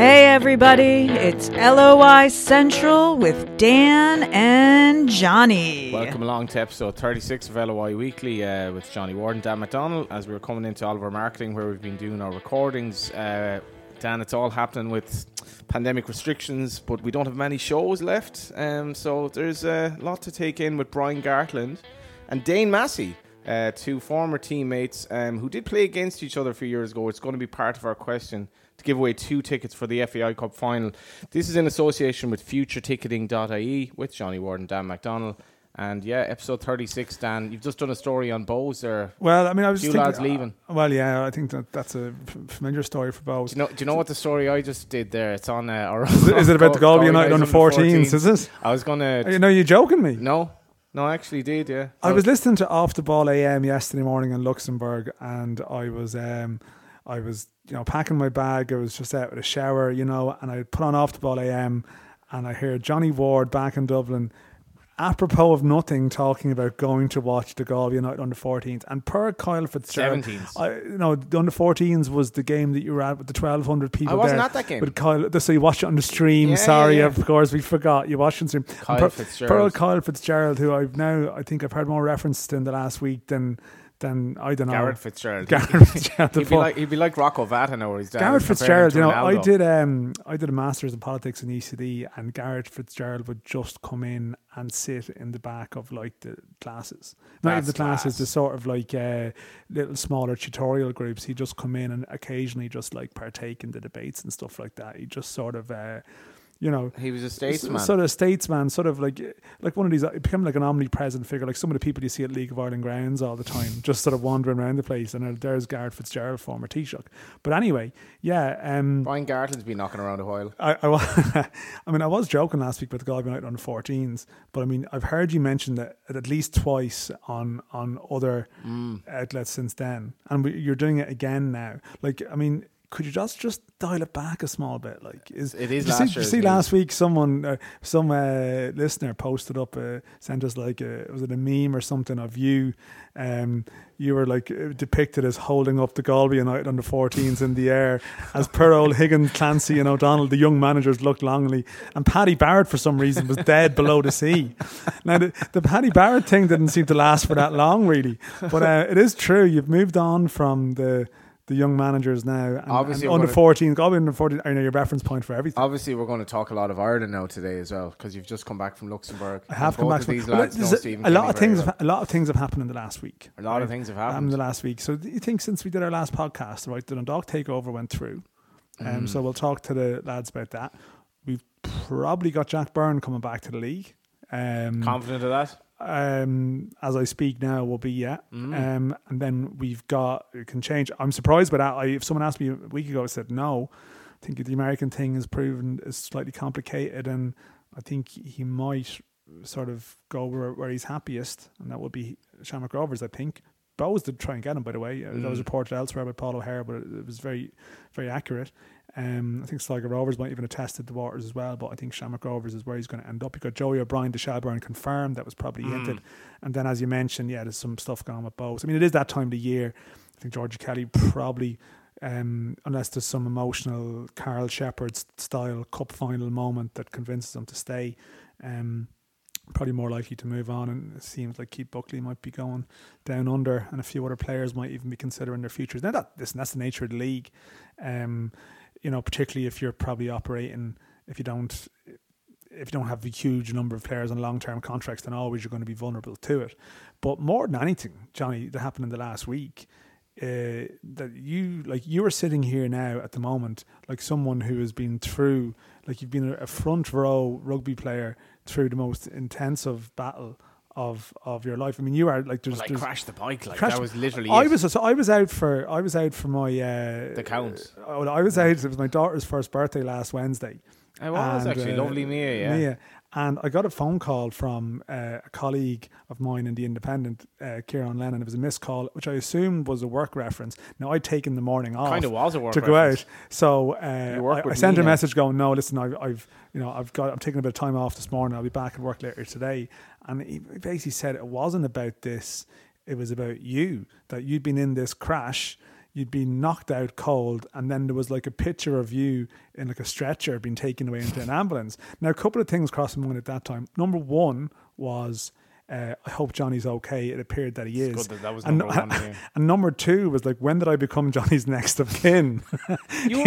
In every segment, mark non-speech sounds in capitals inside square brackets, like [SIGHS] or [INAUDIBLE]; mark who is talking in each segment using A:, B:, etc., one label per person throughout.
A: Hey everybody, it's LOI Central with Dan and Johnny.
B: Welcome along to episode 36 of LOI Weekly uh, with Johnny Ward, and Dan McDonald. As we are coming into all of our marketing where we've been doing our recordings, uh, Dan, it's all happening with pandemic restrictions, but we don't have many shows left. Um, so there's a lot to take in with Brian Gartland and Dane Massey. Uh, two former teammates um, who did play against each other a few years ago. It's going to be part of our question to give away two tickets for the FAI Cup final. This is in association with futureticketing.ie with Johnny Ward and Dan McDonald. And yeah, episode 36, Dan, you've just done a story on Bohs there.
C: Well, I mean, I was thinking,
B: lads leaving.
C: uh, well, yeah, I think that that's a familiar story for both.
B: Do you know, do you know what the story I just did there? It's on uh, our.
C: Is it, is it about the [LAUGHS] Galway United under 14s?
B: 14s.
C: Is it?
B: I was going
C: You
B: to.
C: know, you're joking me?
B: No, no, I actually did, yeah.
C: I was listening to Off the Ball AM yesterday morning in Luxembourg, and I was, um, I was, you know, packing my bag. I was just out with a shower, you know, and I put on Off the Ball AM, and I hear Johnny Ward back in Dublin. Apropos of nothing, talking about going to watch the Galway United under 14s, and per Kyle Fitzgerald,
B: 17s.
C: I, you know, the under 14s was the game that you were at with the 1,200 people.
B: I wasn't
C: there
B: at that game.
C: But Kyle, so you watched it on the stream.
B: Yeah,
C: Sorry,
B: yeah, yeah.
C: of course, we forgot you watched it on stream.
B: Kyle
C: per-
B: Fitzgerald.
C: Per Kyle Fitzgerald, who I've now, I think I've heard more reference to in the last week than than I don't know.
B: Garrett Fitzgerald. [LAUGHS]
C: Garrett Fitzgerald.
B: He'd be, like, he'd be like Rocco Vata or his dad.
C: Garrett Fitzgerald, you know, I did um I did a masters in politics in UCD and Garrett Fitzgerald would just come in and sit in the back of like the classes. Not even the classes,
B: class.
C: the sort of like uh, little smaller tutorial groups. He'd just come in and occasionally just like partake in the debates and stuff like that. He just sort of uh you know,
B: He was a statesman.
C: sort of statesman, sort of like like one of these. It became like an omnipresent figure, like some of the people you see at League of Ireland grounds all the time, [LAUGHS] just sort of wandering around the place. And uh, there's Garrett Fitzgerald, former Taoiseach. But anyway, yeah. Um,
B: Brian Gartland's been knocking around a while.
C: I, I, [LAUGHS] I mean, I was joking last week about the Galway United under 14s, but I mean, I've heard you mention that at least twice on on other
B: Mm.
C: outlets since then, and we, you're doing it again now. Like, I mean, could you just just dial it back a small bit? Like, is
B: It is last
C: see, see last week someone, uh, some uh, listener posted up, uh, sent us like, a, was it a meme or something of you? Um, you were like uh, depicted as holding up the Galway United under 14s in the air, as per old Higgins, Clancy, and O'Donnell, the young managers looked longingly, and Paddy Barrett for some reason was dead below the sea. Now the, the Paddy Barrett thing didn't seem to last for that long, really, but uh, it is true. You've moved on from the the young managers now, and,
B: Obviously,
C: and under
B: gonna-
C: 14, Galway under 14 are your reference point for everything.
B: Obviously, we're going to talk a lot of Ireland now today as well because you've just come back from Luxembourg.
C: I have come back from
B: these
C: Well,
B: lads know
C: a- a lot of things.
B: very
C: Have, a lot of things have happened in the last week.
B: A lot of things have happened in
C: the last week. So, you think since we did our last podcast, right, the Dundalk takeover went through? Um,
B: Mm.
C: so we'll talk to the lads about that. We've probably got Jack Byrne coming back to the league. Um,
B: Confident of that?
C: Um, as I speak now, will be yeah.
B: Mm.
C: Um, and then we've got it can change. I'm surprised by that. I, if someone asked me a week ago, I said no. I think the American thing has proven is slightly complicated, and I think he might sort of go where, where he's happiest, and that would be Shamrock Rovers. I think. Bohs did try and get him, by the way. Uh, That was
B: Mm.
C: reported elsewhere by Paul O'Hare, but it, it was very, very accurate. Um, I think Sligo Rovers might even have tested the waters as well, but I think Shamrock Rovers is where he's going to end up. You got Joey O'Brien to Shelburne confirmed. That was probably
B: Mm.
C: hinted. And then, as you mentioned, yeah, there's some stuff going on with Bohs. I mean, it is that time of the year. I think Georgia Kelly probably, um, unless there's some emotional Carl Shepard style cup final moment that convinces him to stay, um, probably more likely to move on. And it seems like Keith Buckley might be going down under, and a few other players might even be considering their futures. Now, that listen, that's the nature of the league. Um, you know, particularly if you're probably operating, if you don't if you don't have a huge number of players on long term contracts, then always you're going to be vulnerable to it. But more than anything, Johnny, that happened in the last week, uh, that you like you are sitting here now at the moment like someone who has been through like you've been a front row rugby player through the most intensive battle of of your life. I mean, you are like there's,
B: Well, I
C: there's
B: crashed the bike. Like
C: crashed-
B: that was literally.
C: I
B: it.
C: was so I was out for I was out for my uh,
B: The count.
C: uh, I was out. It was my daughter's first birthday last Wednesday.
B: I was
C: And,
B: actually
C: uh,
B: lovely, Mia. Yeah.
C: Mia. And I got a phone call from uh, a colleague of mine in the Independent, uh, Kieran Lennon. It was a missed call, which I assumed was a work reference. Now I'd taken the morning off
B: Kind of was a work
C: to go
B: reference.
C: out, so uh, I, I sent her a message going, "No, listen, I've, I've, you know, I've got, I'm taking a bit of time off this morning. I'll be back at work later today." And he basically said it wasn't about this; it was about you that you'd been in this crash. You'd be knocked out cold, and then there was like a picture of you in like a stretcher being taken away into an ambulance. Now, a couple of things crossed my mind at that time. Number one was. Uh, I hope Johnny's okay. It appeared that he is.
B: good that that was
C: and,
B: number one, yeah. [LAUGHS]
C: and number two was like, when did I become Johnny's next of kin? [LAUGHS]
B: You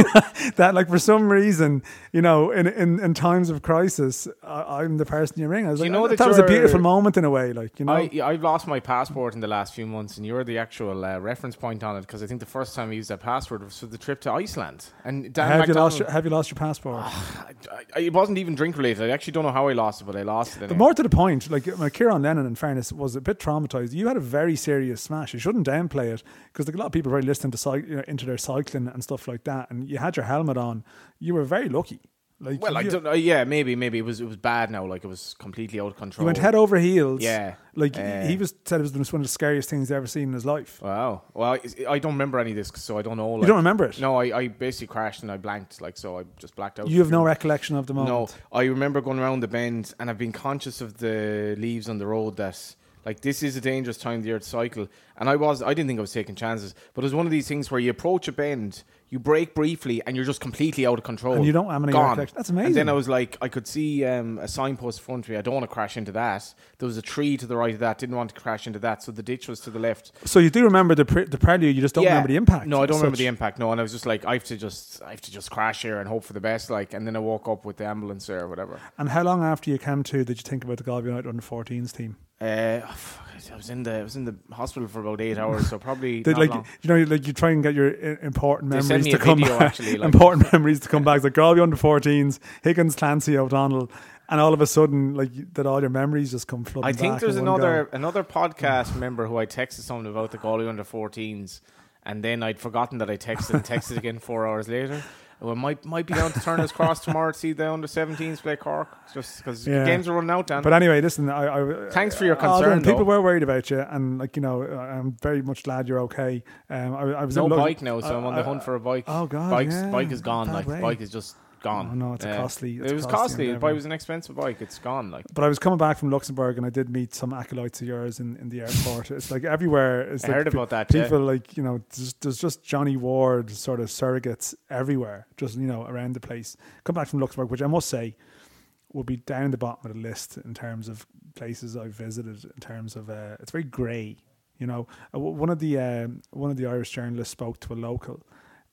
C: that like for some reason, you know, in in, in times of crisis, I, I'm the person you ring. I was
B: Do
C: like,
B: you know
C: I
B: that
C: thought it was a beautiful moment in a way, like you know.
B: I I've lost my passport in the last few months, and you're the actual uh, reference point on it because I think the first time I used that password was for the trip to Iceland. And Dan
C: have you lost your, have you lost your passport?
B: I, I, it wasn't even drink related. I actually don't know how I lost it, but I lost it.
C: But more to the point, like uh, Kieran Lennon, in fairness, was a bit traumatized. You had a very serious smash. You shouldn't downplay it because like, a lot of people very listening to cy- you know, into their cycling and stuff like that, and you had your helmet on. You were very lucky. Like,
B: well, I don't know. Yeah, maybe, maybe it was it was bad now. Like it was completely out of control.
C: you went head over heels.
B: Yeah.
C: like
B: Uh,
C: he was said it was one of the scariest things he's ever seen in his life.
B: Wow. Well, I, I don't remember any of this, so I don't know. Like,
C: you don't remember it?
B: No, I, I basically crashed and I blanked, like so. I just blacked out.
C: You have no recollection of the moment.
B: No, I remember going around the bend, and I've been conscious of the leaves on the road. That like this is a dangerous time of the year to cycle, and I was I didn't think I was taking chances, but it was one of these things where you approach a bend, you break briefly, and you're just completely out of control,
C: And you don't have any
B: Gone.
C: recollection. That's
B: And
C: amazing.
B: then I was like, I could see um, a signpost in front of me. I don't want to crash into that. There was a tree to the right of that. Didn't want to crash into that, so the ditch was to the left.
C: So you do remember the pre- the prelude? You just don't remember the impact.
B: No, I don't remember the impact. No, and I was just like, I have to just, I have to just crash here and hope for the best. Like, and then I woke up with the ambulance there or whatever.
C: And how long after you came to did you think about the Galway United under 14s team?
B: Uh, oh, fuck, I was in the, I was in the hospital for about eight hours, so probably [LAUGHS]
C: Did
B: not
C: like
B: long.
C: you know like you try and get your important
B: They
C: memories to come
B: video,
C: back.
B: actually, [LAUGHS] like-
C: important memories to come back. It's like Galway under 14s, Higgins, Clancy, O'Donnell, and all of a sudden like that all your memories just come flooding.
B: I think there's another
C: go.
B: another podcast member who I texted something about the Galway under 14s, and then I'd forgotten that I texted and texted again four hours later. Well, might might be down to Turner's Cross tomorrow to see the under 17s play Cork, just because
C: Yeah.
B: games are running out. Dan.
C: But anyway, listen. I, I
B: Thanks for your concern,
C: then, people were worried about you, and like you know, I'm very much glad you're okay. Um, I, I was
B: no bike now, so I'm on the
C: I-
B: hunt for a bike.
C: Oh, God,
B: Bike's,
C: yeah.
B: bike is gone.
C: Bad
B: Like
C: way.
B: bike is just gone.
C: Oh, no, it's a costly- it's
B: it was
C: costly
B: costly. The
C: endeavour.
B: bike was an expensive bike. It's gone. Like
C: But I was coming back from Luxembourg and I did meet some acolytes of yours in, in the airport. It's like everywhere. It's
B: I
C: like
B: heard
C: pe-
B: about that, yeah.
C: People like you know, there's, there's just Johnny Ward sort of surrogates everywhere, just you know, around the place. Come back from Luxembourg, which I must say will be down the bottom of the list in terms of places I've visited. In terms of uh, it's very grey. You know, Uh, one of the um, one of the Irish journalists spoke to a local.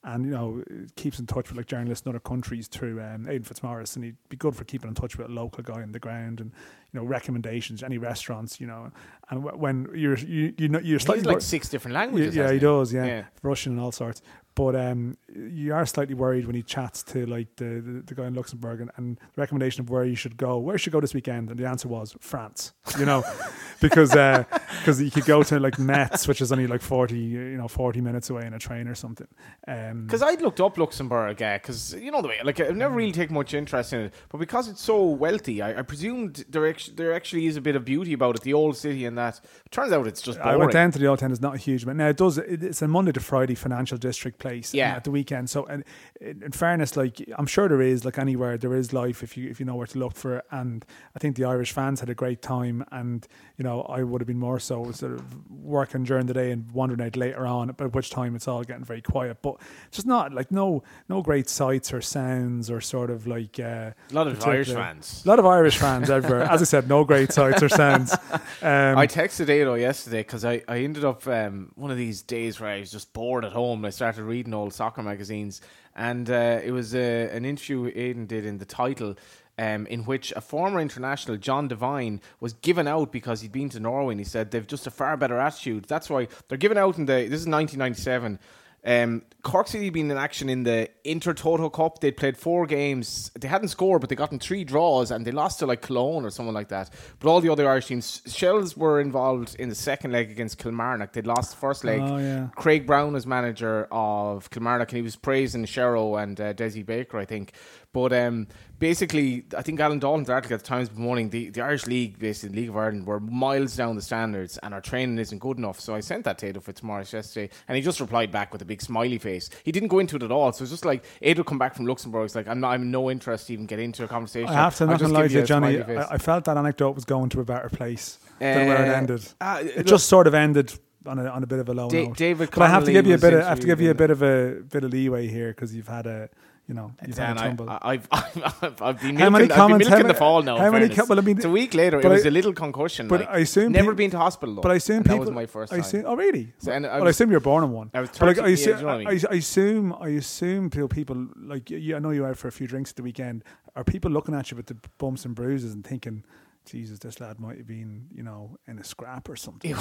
C: And you know, keeps in touch with like journalists in other countries through um, Aidan Fitzmaurice, and he'd be good for keeping in touch with a local guy on the ground, and you know, recommendations, any restaurants, you know. And wh- when you're you you know you're slightly
B: like
C: wor-
B: six different languages.
C: yeah, he
B: hasn't
C: does, yeah.
B: Yeah.
C: Russian and all sorts. But um, you are slightly worried when he chats to like the, the, the guy in Luxembourg and, and the recommendation of where you should go. Where should you go this weekend? And the answer was France. You know, [LAUGHS] because because you could go to like Metz, which is only like forty you know forty minutes away in a train or something. Um,
B: Because I'd looked up Luxembourg, because you know the way. Like I've never really taken much interest in it, but because it's so wealthy, I, I presumed there actually, there actually is a bit of beauty about it. The old city and that. Turns out it's just
C: I went down to the old town. It's not a huge amount. Now it does. It, it's a Monday to Friday financial district place.
B: Yeah.
C: at the weekend. So, and in in fairness, like I'm sure there is, like anywhere, there is life if you if you know where to look for it. And I think the Irish fans had a great time. And you know, I would have been more so sort of working during the day and wandering out later on. At which time it's all getting very quiet. But it's just not like no no great sights or sounds or sort of like uh,
B: a lot of Irish fans.
C: A lot of Irish fans everywhere. As I said, no great sights or sounds. [LAUGHS] Um,
B: I texted Ado yesterday because I, I ended up um, one of these days where I was just bored at home and I started reading old soccer magazines. And uh, it was uh, an interview Aidan did in the title um, in which a former international John Devine was given out because he'd been to Norway and he said they've just a far better attitude. That's why they're given out in the this is 1997 um, Cork City had been in action in the Inter Toto Cup. They'd played four games. They hadn't scored, but they got in three draws and they lost to like Cologne or someone like that. But all the other Irish teams, Shells were involved in the second leg against Kilmarnock. They'd lost the first leg.
C: Oh, yeah.
B: Craig Brown was manager of Kilmarnock and he was praising Sherrow and uh, Desi Baker, I think. But um, basically, I think Alan Dalton's article at the Times morning, the, the Irish League, basically the League of Ireland, were miles down the standards and our training isn't good enough. So I sent that to Ado Fitzmaurice yesterday and he just replied back with a big smiley face. He didn't go into it at all. So it's just like Ado come back from Luxembourg. It's like, I'm, not, I'm no interest to even get into a conversation.
C: I have to not lie to you, Johnny. I, I felt that anecdote was going to a better place than where it
B: Uh,
C: ended.
B: uh,
C: it
B: look-
C: just sort of ended on a on a bit of a low
B: Da-
C: note.
B: David
C: But I have to give you a bit. Of, I have to give you a bit of a bit of leeway here because you've had a you know you've
B: Dan, I, I've, [LAUGHS] I've, I've been
C: How
B: milking,
C: many
B: I've been
C: comments- how
B: milking
C: many-
B: the fall now.
C: how many well, I mean,
B: it's a week later. It was
C: I-
B: a little concussion.
C: but
B: like.
C: I assume
B: never been to hospital though.
C: but I assume people.
B: that was my first
C: I assume. Oh really?
B: So, and I
C: well, I assume you're born in one.
B: I was
C: But I, assume,
B: yeah, you know I mean?
C: I, assume, I assume people, people like you, I know you were out for a few drinks at the weekend. Are people looking at you with the bumps and bruises and thinking, "Jesus, this lad might have been, you know, in a scrap or [LAUGHS] something"?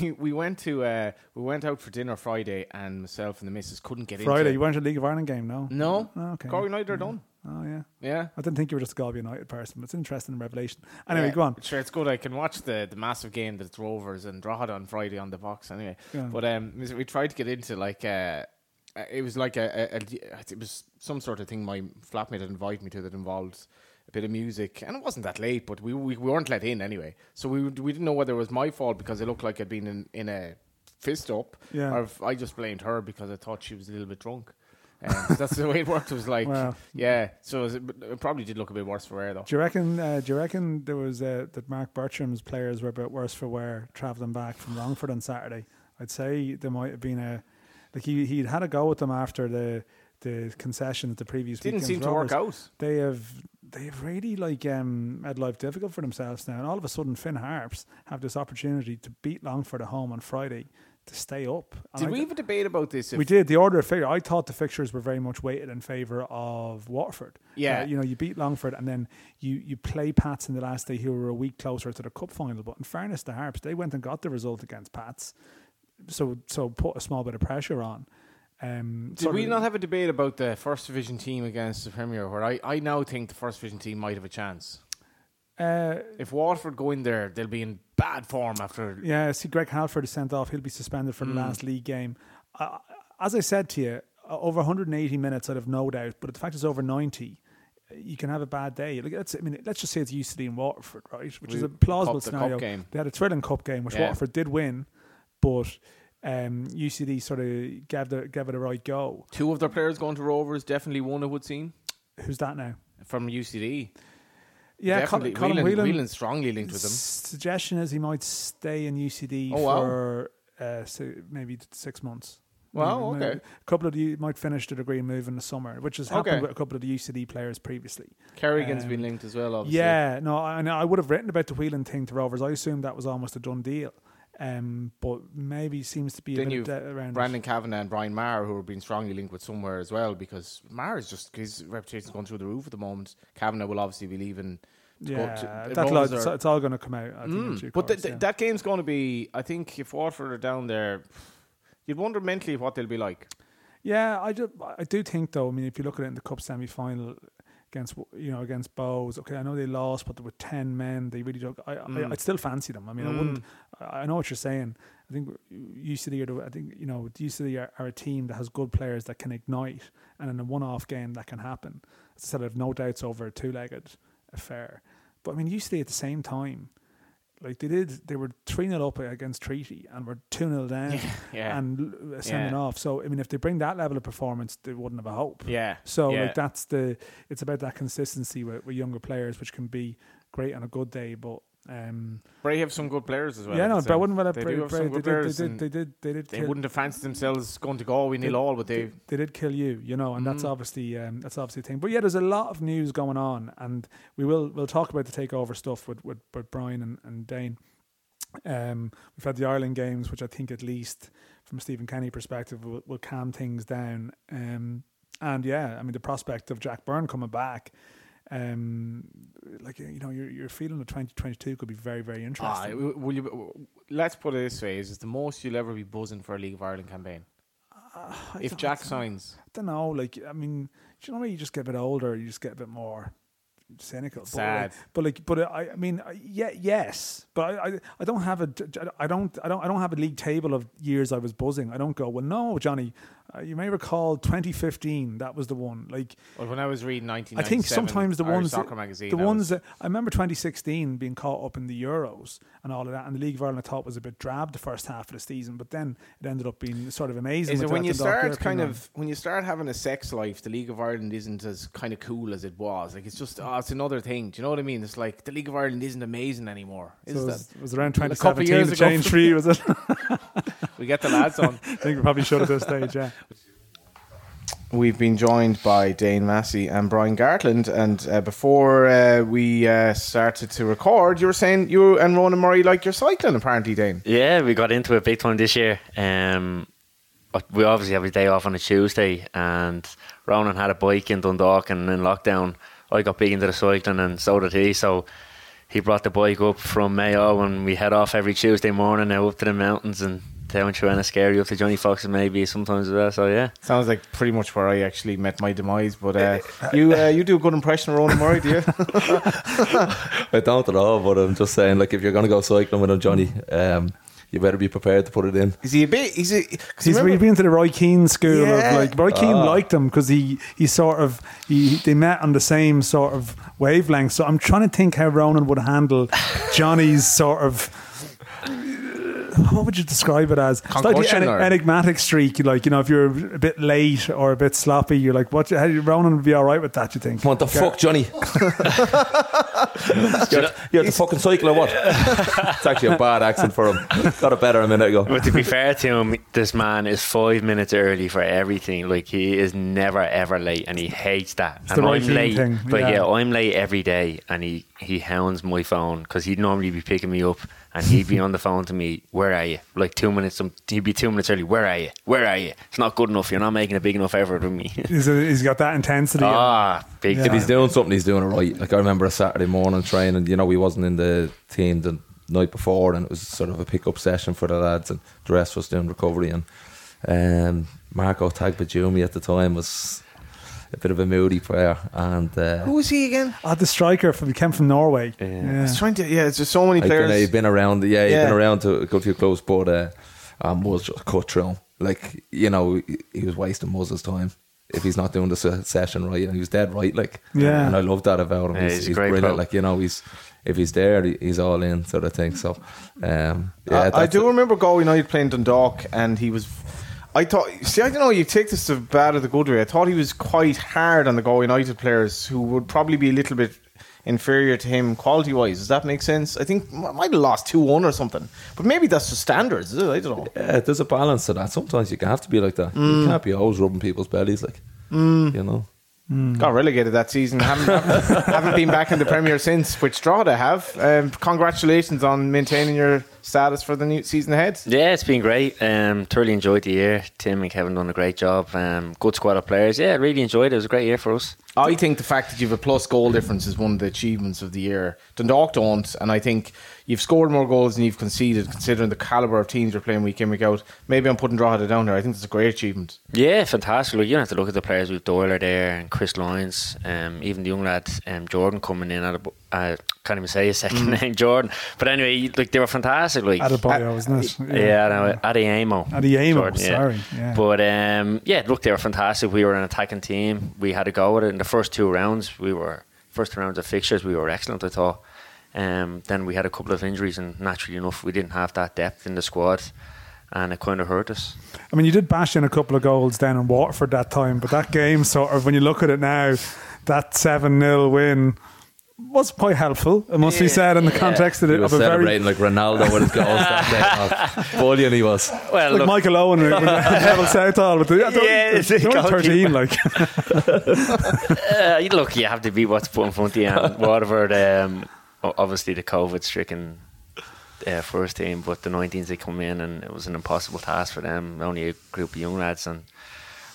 B: we, we went to uh, we went out for dinner Friday, and myself and the missus couldn't get
C: in.
B: Friday,
C: you weren't at a League of Ireland game, no?
B: No,
C: Oh, okay.
B: Cork United are done.
C: Oh yeah,
B: Yeah.
C: I didn't think you were just a Galway United person. But it's an interesting revelation. Anyway,
B: Yeah,
C: go on.
B: Sure, it's good. I can watch the, the massive game that's Rovers and Drogheda on Friday on the box. Anyway, but um, we tried to get into like uh, uh, it was like a, a, a it was some sort of thing my flatmate had invited me to that involved a bit of music, and it wasn't that late, but we we, we weren't let in anyway. So we we didn't know whether it was my fault because it looked like I'd been in, in a fist up,
C: Yeah.
B: or if I just blamed her because I thought she was a little bit drunk. Um, so that's the way it worked. It was like,
C: Wow.
B: yeah. So it, was, it probably did look a bit worse for her though.
C: Do you reckon? Uh, do you reckon there was uh, that Marc Bircham's players were a bit worse for wear travelling back from Longford on Saturday? I'd say there might have been a like he he'd had a go with them after the the concessions the previous
B: Didn't
C: weekend's
B: seem to work
C: Rovers.
B: out.
C: They have they have really like um, made life difficult for themselves now, and all of a sudden Finn Harps have this opportunity to beat Longford at home on Friday to stay up. And
B: Did
C: I-
B: we have a debate about this?
C: We did the order of figure. I thought the fixtures were very much weighted in favour of Waterford.
B: Yeah.
C: Uh, you know, you beat Longford and then you you play Pats in the last day, who were a week closer to the cup final. But in fairness to Harps, they went and got the result against Pats, so so put a small bit of pressure on. Um,
B: Did we not have a debate about the first division team against the Premier? Where I, I now think the first division team might have a chance.
C: Uh,
B: If Waterford go in there, they'll be in bad form after.
C: Yeah, see, Greg Halford is sent off. He'll be suspended for the
B: Mm.
C: last league game. Uh, as I said to you, uh, over 180 minutes, I'd have no doubt. But the fact is, over 90, you can have a bad day. Like, let's, I mean, let's just say it's UCD and Waterford, right? Which is a plausible
B: Cup- the
C: scenario.
B: game.
C: They had a thrilling cup game, which
B: Yeah.
C: Waterford did win, but um, UCD sort of gave, the, gave it a right go.
B: Two of their players going to Rovers, definitely one it would seem
C: Who's that now?
B: from UCD.
C: Yeah,
B: definitely.
C: Colin, Colin
B: Whelan,
C: Whelan.
B: Strongly linked with them.
C: Suggestion is he might stay in UCD
B: Oh, wow.
C: for uh, so maybe six months.
B: Wow,
C: Maybe-
B: okay.
C: A couple of the might finish the degree and move in the summer, which has happened
B: Okay.
C: with a couple of the UCD players previously.
B: Kerrigan's
C: Um,
B: been linked as well, obviously.
C: Yeah, no, I, I would have written about the Whelan thing to Rovers. I assumed that was almost a done deal, um, but maybe seems to be a
B: Then
C: bit of doubt around.
B: Brandon Kavanagh and Brian Marr, who have been strongly linked with somewhere as well, because Marr is just his reputation's going through the roof at the moment. Kavanagh will obviously be leaving. to
C: Yeah,
B: to-
C: that lot,
B: are-
C: it's all going to come out. I
B: Mm, but th-
C: course,
B: th-
C: yeah.
B: that game's going to be. I think if Waterford are down there, you'd wonder mentally what they'll be like.
C: Yeah, I do, I do think though. I mean, if you look at it in the cup semi final against you know against Bohs, okay, I know they lost, but there were ten men. They really don't. I,
B: Mm.
C: I I'd still fancy them. I mean, I wouldn't. I know what you're saying. I think UCD are. The, I think you know UCD are, are a team that has good players that can ignite, and in a one-off game that can happen. As I said, I have no doubts over a two-legged affair. But I mean, UCD at the same time. Like they did, they were three 0 up against Treaty and were two 0 [LAUGHS] down
B: Yeah.
C: and uh, sending
B: Yeah.
C: off. So I mean, if they bring that level of performance, they wouldn't have a hope.
B: Yeah.
C: So
B: yeah.
C: like that's the it's about that consistency with, with younger players, which can be great on a good day. But um,
B: Bray have some good players as well.
C: yeah, no,
B: so
C: but I wouldn't well have
B: they
C: Bray-
B: have
C: Bray-
B: some
C: they
B: good
C: did, they
B: players.
C: did,
B: and
C: they did, they did,
B: They
C: kill-
B: wouldn't have fancied themselves going to Galway nil all, but they.
C: they did kill you, you know, and that's
B: Mm.
C: obviously um, that's obviously a thing. But yeah, there's a lot of news going on, and we will we'll talk about the takeover stuff with with, with Brian and, and Dane. Um, we've had the Ireland games, which I think at least from a Stephen Kenny perspective will, will calm things down. Um, and yeah, I mean the prospect of Jack Byrne coming back. Um, like you know, you're you're feeling that 2022 could be very very
B: Ah,
C: interesting.
B: w- will you, let's put it this way: is it the most you'll ever be buzzing for a League of Ireland campaign?
C: I
B: If Jack signs,
C: I don't know. Like, I mean, do you know you just get a bit older, you just get a bit more cynical. But,
B: Sad.
C: like, but like, but I, I mean, I- yeah, yes, but I, I, I don't have a, I don't, I don't, I don't have a league table of years I was buzzing. I don't go, well, no, Johnny, uh, you may recall 2015. That was the one. Like,
B: well, when I was reading
C: 19,
B: I
C: think sometimes the
B: Irish
C: ones,
B: soccer magazine,
C: the
B: I
C: ones
B: was-
C: that I remember 2016 being caught up in the Euros and all of that, and the League of Ireland I thought was a bit drab the first half of the season, but then it ended up being sort of amazing.
B: Is it when you start kind of when you start having a sex life, the League of Ireland isn't as kind of cool as it was. Like it's just oh, it's another thing. Do you know what I mean? It's like the League of Ireland isn't amazing anymore. Is
C: So it
B: that?
C: was, it was around
B: A couple
C: 2017
B: years
C: the
B: ago.
C: change was it? [LAUGHS]
B: We get the lads on. [LAUGHS]
C: I think we probably should at this stage. Yeah.
B: We've been joined by Dane Massey and Brian Gartland, and uh, before uh, we uh, started to record, you were saying you and Ronan Murray like your cycling, apparently, Dane.
D: Yeah, we got into it big time this year. Um, we obviously have a day off on a Tuesday, and Ronan had a bike in Dundalk, and in lockdown, I got big into the cycling, and so did he. So he brought the bike up from Mayo, and we head off every Tuesday morning now up to the mountains and down to Enniskerry up to Johnny Fox's maybe sometimes as well. So yeah,
B: Sounds like pretty much where I actually met my demise. But uh, you uh, you do a good impression of Ronan Murray, do you? [LAUGHS]
E: I don't at all, but I'm just saying, like, if you're going to go cycling with him, Johnny, um, you better be prepared to put it in.
B: Is he a bit? He's a. 'cause
C: He's
B: remember-
C: really been to the Roy Keane school
B: Yeah.
C: of like Roy Keane
E: Ah.
C: liked him because he he sort of he they met on the same sort of wavelength. So I'm trying to think how Ronan would handle Johnny's sort of. [LAUGHS] What would you describe it as? It's like the
B: Concussion or-
C: enigmatic streak. Like you know, if you're a bit late or a bit sloppy, you're like, "What? How, Ronan would be all right with that?" You think?
E: What the fuck, Johnny? [LAUGHS] you're, you had the fucking cycle or what? it's actually a bad accent for him. Got it better a minute ago.
D: but to be fair to him, this man is five minutes early for everything. Like he is never ever late, and he hates that.
C: It's
D: and
C: the Roy
D: I'm late,
C: thing,
D: but
C: yeah.
D: yeah. I'm late every day, and he he hounds my phone because he'd normally be picking me up, and he'd be on the phone to me. Where are you? Like two minutes. um, He'd be two minutes early. Where are you? Where are you? It's not good enough. You're not making a big enough effort with me. [LAUGHS]
C: He's, a, he's got that intensity.
D: ah, big.
C: Yeah.
E: If he's doing something, he's doing it right. Like I remember a Saturday morning training. You know, we wasn't in the team the night before, and it was sort of a pick-up session for the lads, and the rest was doing recovery. And um, Marco Tagbajumi at the time was a bit of a moody player, and uh,
B: Who was he again?
C: Ah, the striker from he came from Norway.
D: Yeah.
C: Yeah.
B: I was trying to. Yeah, it's just so many
E: I've
B: players.
E: been, I've been around. Yeah, he's
B: Yeah.
E: been around to a good few clubs, but uh, um, was just cut through him. Like you know, he, he was wasting Moses' time if he's not doing the session right, and he was dead right. Like,
C: Yeah.
E: and I love that about him.
D: Yeah,
E: he's,
D: he's
E: he's
D: great
E: brilliant.
D: pro.
E: Like you know, he's if he's there, he's all in sort of thing. So, um, yeah,
B: I, I
E: that's
B: do
E: it.
B: remember Galway United playing Dundalk, and he was. I thought. See, I don't know. You take this the bad or the good way. I thought he was quite hard on the Galway United players, who would probably be a little bit inferior to him quality wise. Does that make sense? I think m- might have lost two one or something, but maybe that's just standards. Is it? I don't know.
E: Yeah, there's a balance to that. Sometimes you have to be like that.
B: Mm.
E: You can't be always rubbing people's bellies, like you know.
B: Got relegated that season. Haven't, haven't, haven't been back in the Premier since, which Drogheda have. Um, congratulations on maintaining your status for the new season ahead.
D: Yeah, it's been great. Um, thoroughly enjoyed the year. Tim and Kevin done a great job. Um, good squad of players. Yeah, really enjoyed it. It was a great year for us.
B: I think the fact that you have a plus goal difference is one of the achievements of the year. Dundalk don't, and I think you've scored more goals than you've conceded, considering the caliber of teams you're playing week in week out. Maybe I'm putting Drogheda down there. I think it's a great achievement.
D: Yeah, fantastic. Like, you don't have to look at the players with Doyler there and Chris Lyons, um, even the young lad um, Jordan coming in. At a, uh, can't even say his second [LAUGHS] name, Jordan. But anyway, like they were fantastic. Like
C: Adebayo, isn't it?
D: yeah, no, Adeyemo.
C: Adeyemo,
D: Jordan,
C: sorry, yeah.
D: But um, yeah, look, they were fantastic. We were an attacking team. We had a go at it in the first two rounds. We were first two rounds of fixtures. We were excellent, I thought. Um, then we had a couple of injuries, and naturally enough, we didn't have that depth in the squad, and it kind of hurt us.
C: I mean, you did bash in a couple of goals down in Waterford that time, but that game sort of, when you look at it now, that 7 0 win was quite helpful, it must be said, in the
D: yeah.
C: context of,
E: He
C: it,
E: was
C: of a very.
E: celebrating like Ronaldo with his goals that day. [LAUGHS] Oh, Bullion he was.
D: Well,
C: Like
D: look,
C: Michael Owen with Neville Southall with the, yeah,
D: Yeah, it's a
C: they're only
D: goalkeeper.
C: 13, like
D: uh, you- look, you have to be what's put in front of you. [LAUGHS] And Waterford, um, o- obviously the COVID-stricken uh, first team, but the 19s they come in, and it was an impossible task for them. Only a group of young lads, and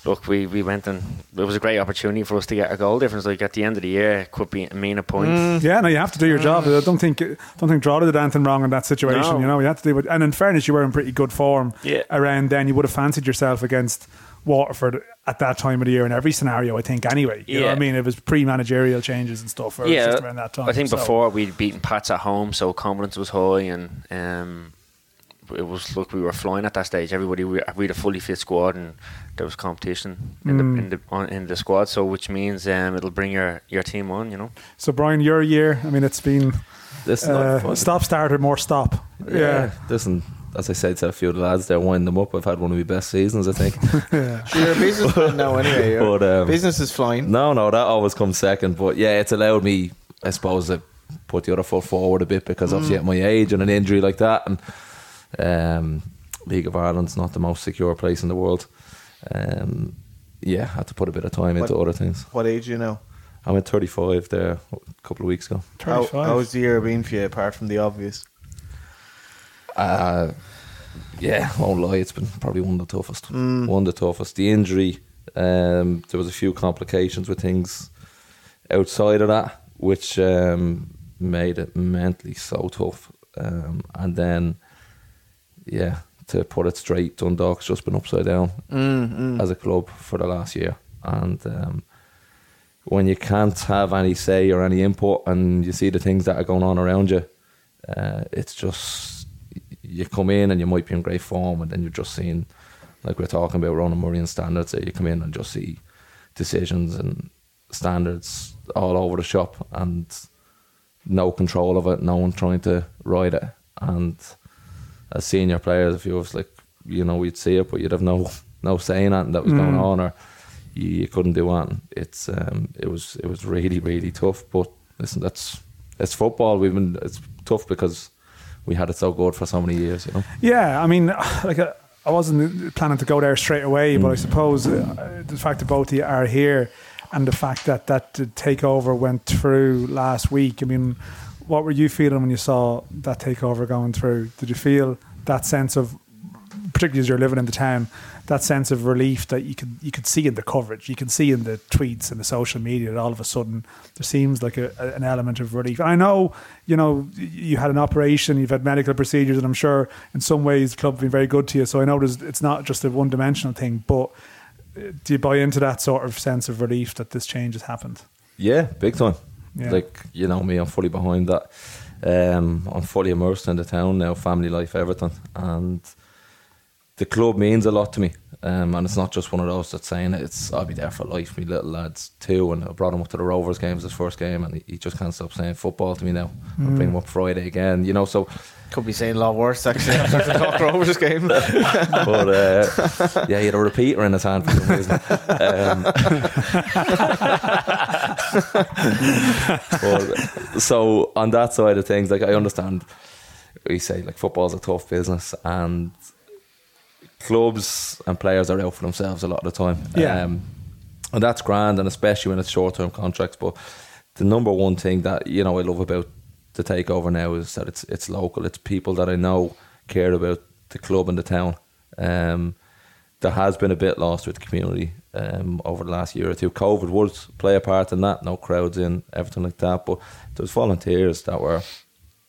D: look, we, we went and it was a great opportunity for us to get a goal difference. Like at the end of the year, it could be mean a point.
C: Yeah, no, you have to do your job. I don't think don't think Drogheda did anything wrong in that situation.
D: No.
C: You know, you have to do it. And in fairness, you were in pretty good form
D: Yeah.
C: around then. You would have fancied yourself against Waterford at that time of the year in every scenario. I think anyway. You know what I mean? It was pre-managerial changes and stuff. Or
D: Yeah,
C: just around that time.
D: I think
C: So-
D: before we'd beaten Pats at home, so confidence was high, and um, it was look we were flying at that stage. Everybody we, we had a fully fit squad, and there was competition in the in the on, in the squad. So which means um, it'll bring your your team on. You know.
C: So Brian, your year. I mean, it's been
E: This is not
C: uh, stop starter more stop. Yeah.
E: Listen, as I said to a few of the lads there, winding them up, I've had one of my best seasons, I think. [LAUGHS]
C: yeah.
B: Sure, you're a businessman now anyway. Your [LAUGHS]
E: But, um,
B: business is flying.
E: no, no, that always comes second. But yeah, it's allowed me, I suppose, to put the other foot forward a bit because obviously at my age and an injury like that, and um, League of Ireland's not the most secure place in the world. Um, yeah, had to put a bit of time into other things.
F: What age are you now?
E: I went 35 there a couple of weeks ago.
F: How,
C: 35.
F: how's the year been for you, apart from the obvious?
E: Uh, yeah, won't lie, it's been probably one of the toughest. One of the toughest. The injury, um, there was a few complications with things outside of that, which um, made it mentally so tough. Um, and then, yeah, to put it straight, Dundalk's just been upside down as a club for the last year. And um, when you can't have any say or any input and you see the things that are going on around you, uh, it's just you come in and you might be in great form, and then you're just seeing, like we're talking about Ronan Murray and standards, that you come in and just see decisions and standards all over the shop, and no control of it, no one trying to ride it, and as senior players, if you was like, you know, we'd see it, but you'd have no [LAUGHS] no saying anything that was going on, or you, you couldn't do anything. It's um, it was it was really really tough. But listen, that's it's football. We've been it's tough because we had it so good for so many years, you know.
C: Yeah, I mean, [SIGHS] like uh, I wasn't planning to go there straight away, but I suppose uh, the fact that both of you are here and the fact that that takeover went through last week. I mean, what were you feeling when you saw that takeover going through? Did you feel that sense of, particularly as you're living in the town, that sense of relief that you could you could see in the coverage, you can see in the tweets and the social media that all of a sudden there seems like a, an element of relief. And I know, you know, you had an operation, you've had medical procedures, and I'm sure in some ways the club have been very good to you. So I know it's not just a one dimensional thing, but uh, do you buy into that sort of sense of relief that this change has happened?
E: Yeah, big time.
C: Yeah.
E: Like you know me, I'm fully behind that. Um, I'm fully immersed in the town now, family life, everything, and the club means a lot to me. Um, and it's not just one of those that's saying it. It's I'll be there for life. Me little lads too, and I brought him up to the Rovers games his first game, and he, he just can't stop saying football to me now. I bring him up Friday again, you know. So,
B: Could be saying a lot worse actually after the Cork Rovers game. [LAUGHS]
E: but uh, yeah, he had a repeater in his hand for some reason. Um, [LAUGHS] but, so on that side of things, like I understand, we say like football's a tough business, and clubs and players are out for themselves a lot of the time.
C: Yeah.
E: Um, and that's grand, and especially when it's short term contracts. But the number one thing that you know I love about the takeover now is that it's it's local. It's people that I know care about the club and the town. Um, there has been a bit lost with the community um, over the last year or two. COVID would play a part in that. No crowds in, everything like that. But there was volunteers that were,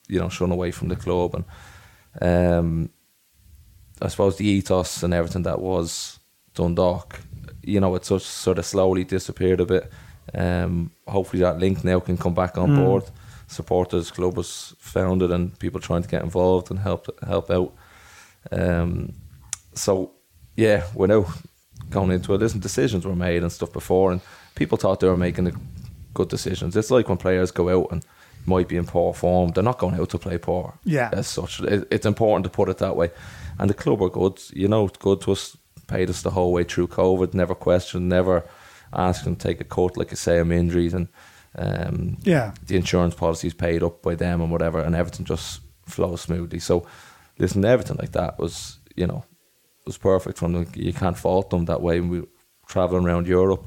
E: you know, shun away from the club, and um, I suppose the ethos and everything that was Dundalk, you know, it such sort of slowly disappeared a bit. Um, hopefully that link now can come back on board. Supporters club was founded and people trying to get involved and help help out. Um, so yeah, we're now going into it. Listen, decisions were made and stuff before, and people thought they were making the good decisions. It's like when players go out and might be in poor form, they're not going out to play poor.
C: Yeah.
E: as such, it, it's important to put it that way. And the club were good, you know, good to us, paid us the whole way through COVID, never questioned, never asked them to take a cut, like I say, I'm injuries and um,
C: Yeah.
E: the insurance policy is paid up by them and whatever, and everything just flows smoothly. So, listen, everything like that was, you know, was perfect from them. You can't fault them that way. When we traveling around Europe,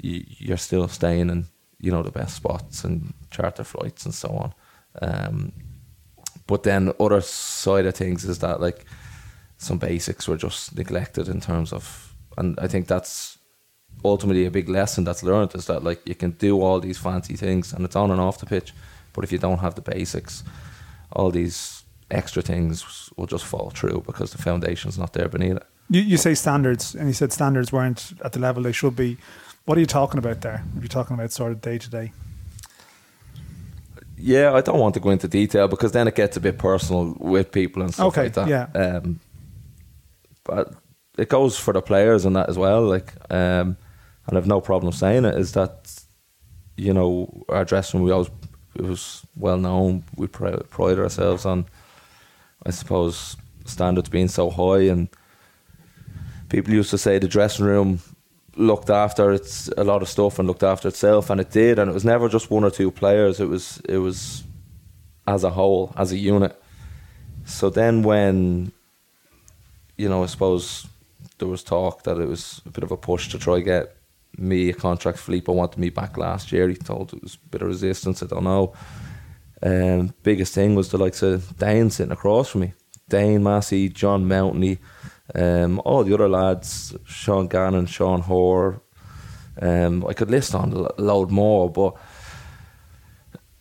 E: you, you're still staying in, you know, the best spots and charter flights and so on. Um, but then other side of things is that like some basics were just neglected in terms of, and I think that's ultimately a big lesson that's learned is that like you can do all these fancy things and it's on and off the pitch, but if you don't have the basics, all these extra things will just fall through because the foundation's not there beneath it.
C: You, you say standards, and you said standards weren't at the level they should be. What are you talking about there? Are you talking about sort of day to day?
E: Yeah, I don't want to go into detail because then it gets a bit personal with people and stuff
C: Okay,
E: like that.
C: yeah.
E: Um, but it goes for the players and that as well. Like, um, and I've no problem saying it. Is that you know our dressing room we always it was well known. We pri- pride ourselves on, I suppose, standards being so high, and people used to say the dressing room looked after its a lot of stuff and looked after itself, and it did. And it was never just one or two players. It was it was as a whole, as a unit. So then when you know, I suppose there was talk that it was a bit of a push to try get me a contract. Filippo wanted me back last year. He told it was a bit of resistance. I don't know. Um, biggest thing was the likes of Dane sitting across from me. Dane Massey, John Mountney, um, all the other lads, Sean Gannon, Sean Hoare. Um, I could list on a load more, but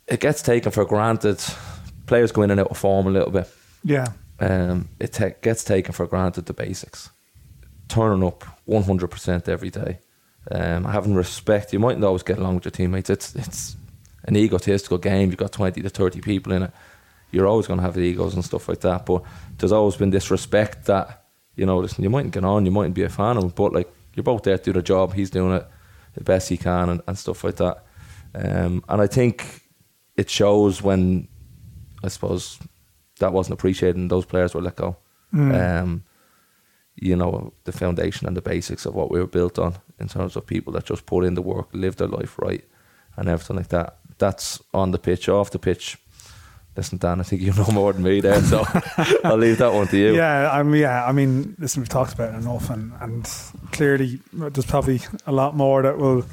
E: it gets taken for granted. Players go in and out of form a little bit.
C: Yeah.
E: Um, it ta- gets taken for granted the basics. Turning up 100% every day. Um, having respect. You mightn't always get along with your teammates. It's it's an egotistical game. You've got 20 to 30 people in it. You're always going to have egos and stuff like that. But there's always been this respect that, you know, listen, you mightn't get on, you mightn't be a fan of him, but like, you're both there to do the job. He's doing it the best he can and, and stuff like that. Um, and I think it shows when, I suppose, that wasn't appreciated and those players were let go. Um, you know, the foundation and the basics of what we were built on in terms of people that just put in the work, live their life right, and everything like that. That's on the pitch, off the pitch. Listen, Dan, I think you [LAUGHS] know more than me there, so [LAUGHS] I'll leave that one to you.
C: Yeah, I mean, yeah, I mean, listen, we've talked about it enough, and, and clearly there's probably a lot more that will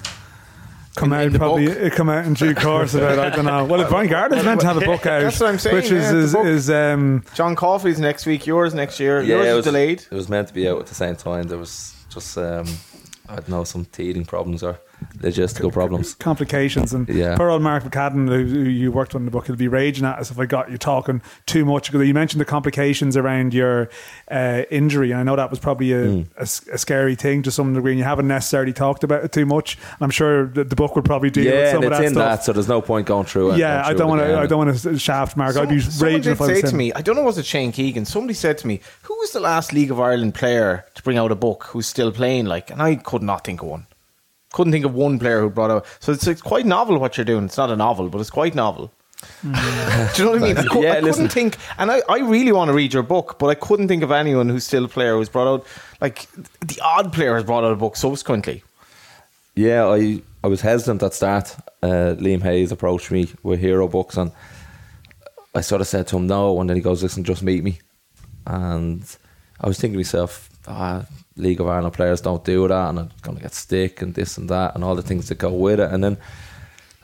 C: come
B: In-
C: out
B: in the
C: probably
B: book.
C: it come out in due [LAUGHS] course about I don't know. Well, if Brian Gartland's meant to have a book [LAUGHS] out,
B: That's what I'm saying,
C: which
B: yeah,
C: is
B: the
C: is, is um,
B: John Coffey's next week. Yours next year.
E: Yeah,
B: yours
E: it
B: is
E: was
B: delayed.
E: It was meant to be out at the same time. There was just, um, I don't know, some teething problems or logistical problems.
C: complications. And
E: Yeah.
C: poor old Mark McCadden, who, who you worked on in the book, he'll be raging at us if I got you talking too much. Because you mentioned the complications around your uh, injury, and I know that was probably a,
E: Hmm.
C: a a scary thing to some degree, and you haven't necessarily talked about it too much. And I'm sure the, the book would probably deal with some of
E: it's
C: that
E: in
C: stuff.
E: that, so there's no point going through it.
C: yeah,
E: going
C: I don't want to. I don't want to shaft Mark. I'd be raging if I
B: say
C: was
B: to me, I don't know, was it Shane Keegan? Somebody said to me, "Who was the last League of Ireland player to bring out a book who's still playing?" Like, and I could not think of one. Couldn't think of one player who brought out. So it's, it's quite novel what you're doing. It's not a novel, but it's quite novel. [LAUGHS] Do you know what I mean? I, cou-
E: Yeah,
B: I couldn't
E: listen.
B: think, and I, I really want to read your book, but I couldn't think of anyone who's still a player who's brought out like the odd player has brought out a book subsequently.
E: Yeah, I, I was hesitant at start. Uh, Liam Hayes approached me with hero books, and I sort of said to him no, and then he goes, "Listen, just meet me." And I was thinking to myself, ah, League of Ireland players don't do that, and I'm gonna get stick and this and that, and all the things that go with it. And then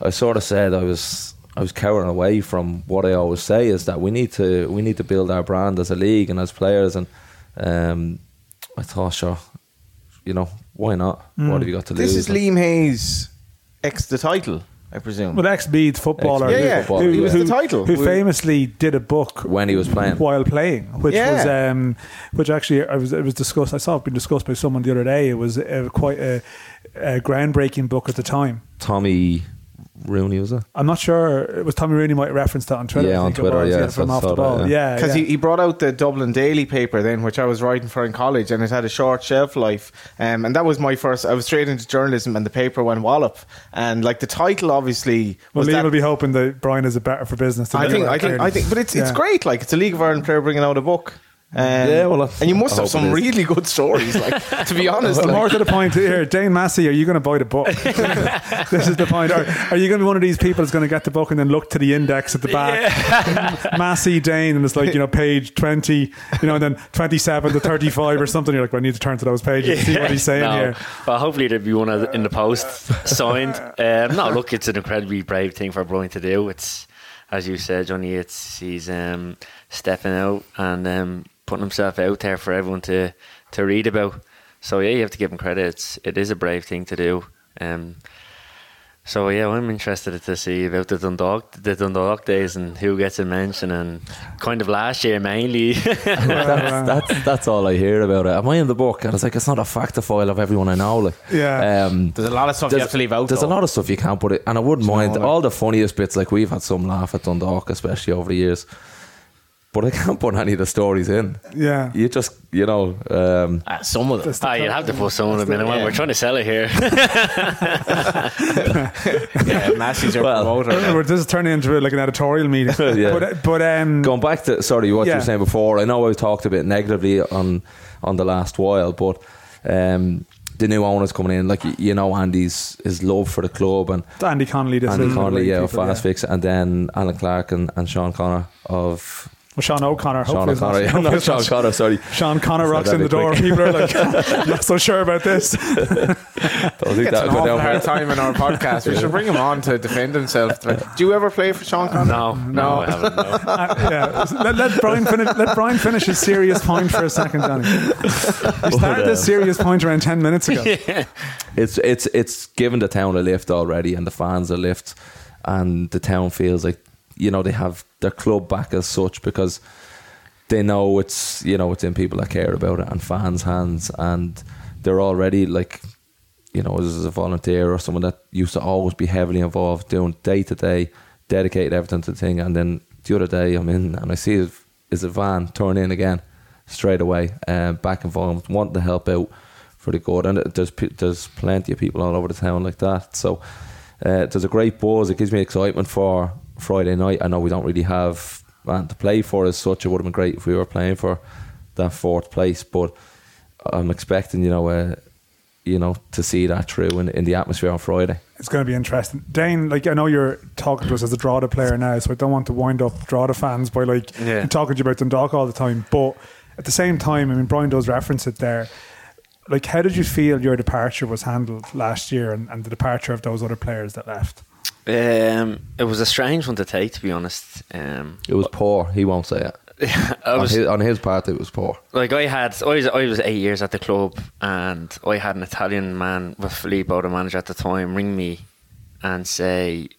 E: I sort of said I was I was cowering away from what I always say is that we need to we need to build our brand as a league and as players. And um, I thought, sure, you know, why not? What have you got to
B: This
E: lose?
B: This is Liam Hayes, ex the title, I presume.
C: Well, ex Meath footballer,
E: Ex-Meath
B: Yeah, yeah.
E: footballer,
B: He was
C: who,
B: the title.
C: who
B: Who-
C: famously did a book
E: when he was playing.
C: while playing, which
B: Yeah.
C: was um, which actually I was it was discussed. I saw it being discussed by someone the other day. It was uh, quite a, a groundbreaking book at the time.
E: Tommy Rooney was it?
C: I'm not sure. It was Tommy Rooney might reference referenced that on Twitter.
E: Yeah,
C: I
E: on
C: think it
E: Twitter,
C: was,
E: yeah,
C: from off the ball.
E: yeah.
C: Yeah,
B: Because
C: yeah.
B: he, he brought out the Dublin Daily paper then, which I was writing for in college, and it had a short shelf life. Um, and that was my first. I was straight into journalism, and the paper went wallop. And like the title, obviously,
C: well,
B: was
C: Liam
B: that-
C: will be hoping that Brian is a better for business. than
B: I
C: you
B: think, I think, I think, but it's it's great. Like it's a League of Ireland player bringing out a book. Um,
E: Yeah, well,
B: and you must
E: I
B: have some really good stories. Like to be [LAUGHS] honest,
C: Well,
B: like-
C: more to the point here, Dane Massey, are you going to buy the book? [LAUGHS] this is the point. Are, are you going to be one of these people that's going to get the book and then look to the index at the back? [LAUGHS] Massey, Dane, and it's like, you know, page 20, you know, and then 27 to 35 or something. You're like, well, I need to turn to those pages and see what he's saying
D: no,
C: here.
D: Well, hopefully there'll be one of the- in the post signed. Um, no, look, it's an incredibly brave thing for Brian to do. It's as you said, Johnny. It's he's um, stepping out and um, putting himself out there for everyone to to read about. So yeah, you have to give him credit. It's, it is a brave thing to do. Um, so yeah, I'm interested to see about the Dundalk, the Dundalk days, and who gets a mention, and kind of last year mainly. [LAUGHS]
E: that's, that's that's all I hear about it. Am I in the book? And it's like it's not a factophile of everyone I know. Like,
C: Yeah.
E: um,
B: there's a lot of stuff you have to leave out.
E: There's
B: though.
E: a lot of stuff you can't put it, and I wouldn't mind
B: like-
E: all the funniest bits. Like we've had some laugh at Dundalk, especially over the years, but I can't put any of the stories in.
C: Yeah.
E: You just, you know, um,
B: Ah, some of them.
D: Ah, you'd have to put some of them in.
B: yeah.
D: We're trying to sell it here. [LAUGHS]
B: yeah, Massey's your
E: Well-
C: Uh,
B: promoter.
C: we're- This is turning into like an editorial meeting. [LAUGHS]
E: Yeah.
C: But, but um,
E: going back to sorry, what you were saying before. I know I talked a bit negatively on on the last while, but um, the new owners coming in, like you know, Andy's his love for the club and
C: Andy Connolly, this
E: Andy Connolly,
C: great
E: yeah, of
C: people,
E: Fast Fix, and then Alan Clark and, and Sean Connor of
C: Well, Sean O'Connor.
E: Sean
C: hopefully it's
E: O'Connor. Yeah,
C: hopefully
E: not Sean O'Connor. Sorry. [LAUGHS]
C: Sean Connor
E: Said
C: rocks in the door.
E: quick.
C: People are like, [LAUGHS] [LAUGHS] not so sure about this.
E: Don't think that'll
B: an
E: go
B: awful hard time in our podcast. We should bring him on to defend himself. Like, do you ever play for Sean Connery?
D: No, no, I haven't. No.
C: Uh, yeah, let, let Brian finish. Let Brian finish his serious point for a second, Johnny. He started this serious point around ten minutes ago.
E: It's it's it's given the town a lift already, and the fans a lift, and the town feels like you know they have their club back as such because they know it's you know it's in people that care about it and fans' hands, and they're already like you know as a volunteer or someone that used to always be heavily involved, doing day to day, dedicated everything to the thing, and then the other day I'm in and I see is a van turn in again straight away, um, back involved, wanting to help out for the good. And there's there's plenty of people all over the town like that. So uh, there's a great buzz. It gives me excitement for Friday night. I know we don't really have man to play for as such. It would have been great if we were playing for that fourth place, but I'm expecting you know uh, you know to see that through in, in the atmosphere on Friday.
C: It's going to be interesting. Dane, like I know you're talking to us as a Drogheda player now, so I don't want to wind up Drogheda fans by like
D: Yeah.
C: talking to you about Dundalk all the time. But at the same time, I mean, Brian does reference it there. Like, how did you feel your departure was handled last year, and, and the departure of those other players that left?
D: Um, it was a strange one to take, to be honest. Um,
E: It was poor. He won't say it. [LAUGHS]
D: I
E: on, his, on his part, it was poor.
D: like I had I was, I was eight years at the club and I had an Italian man with Filippo the manager at the time ring me and say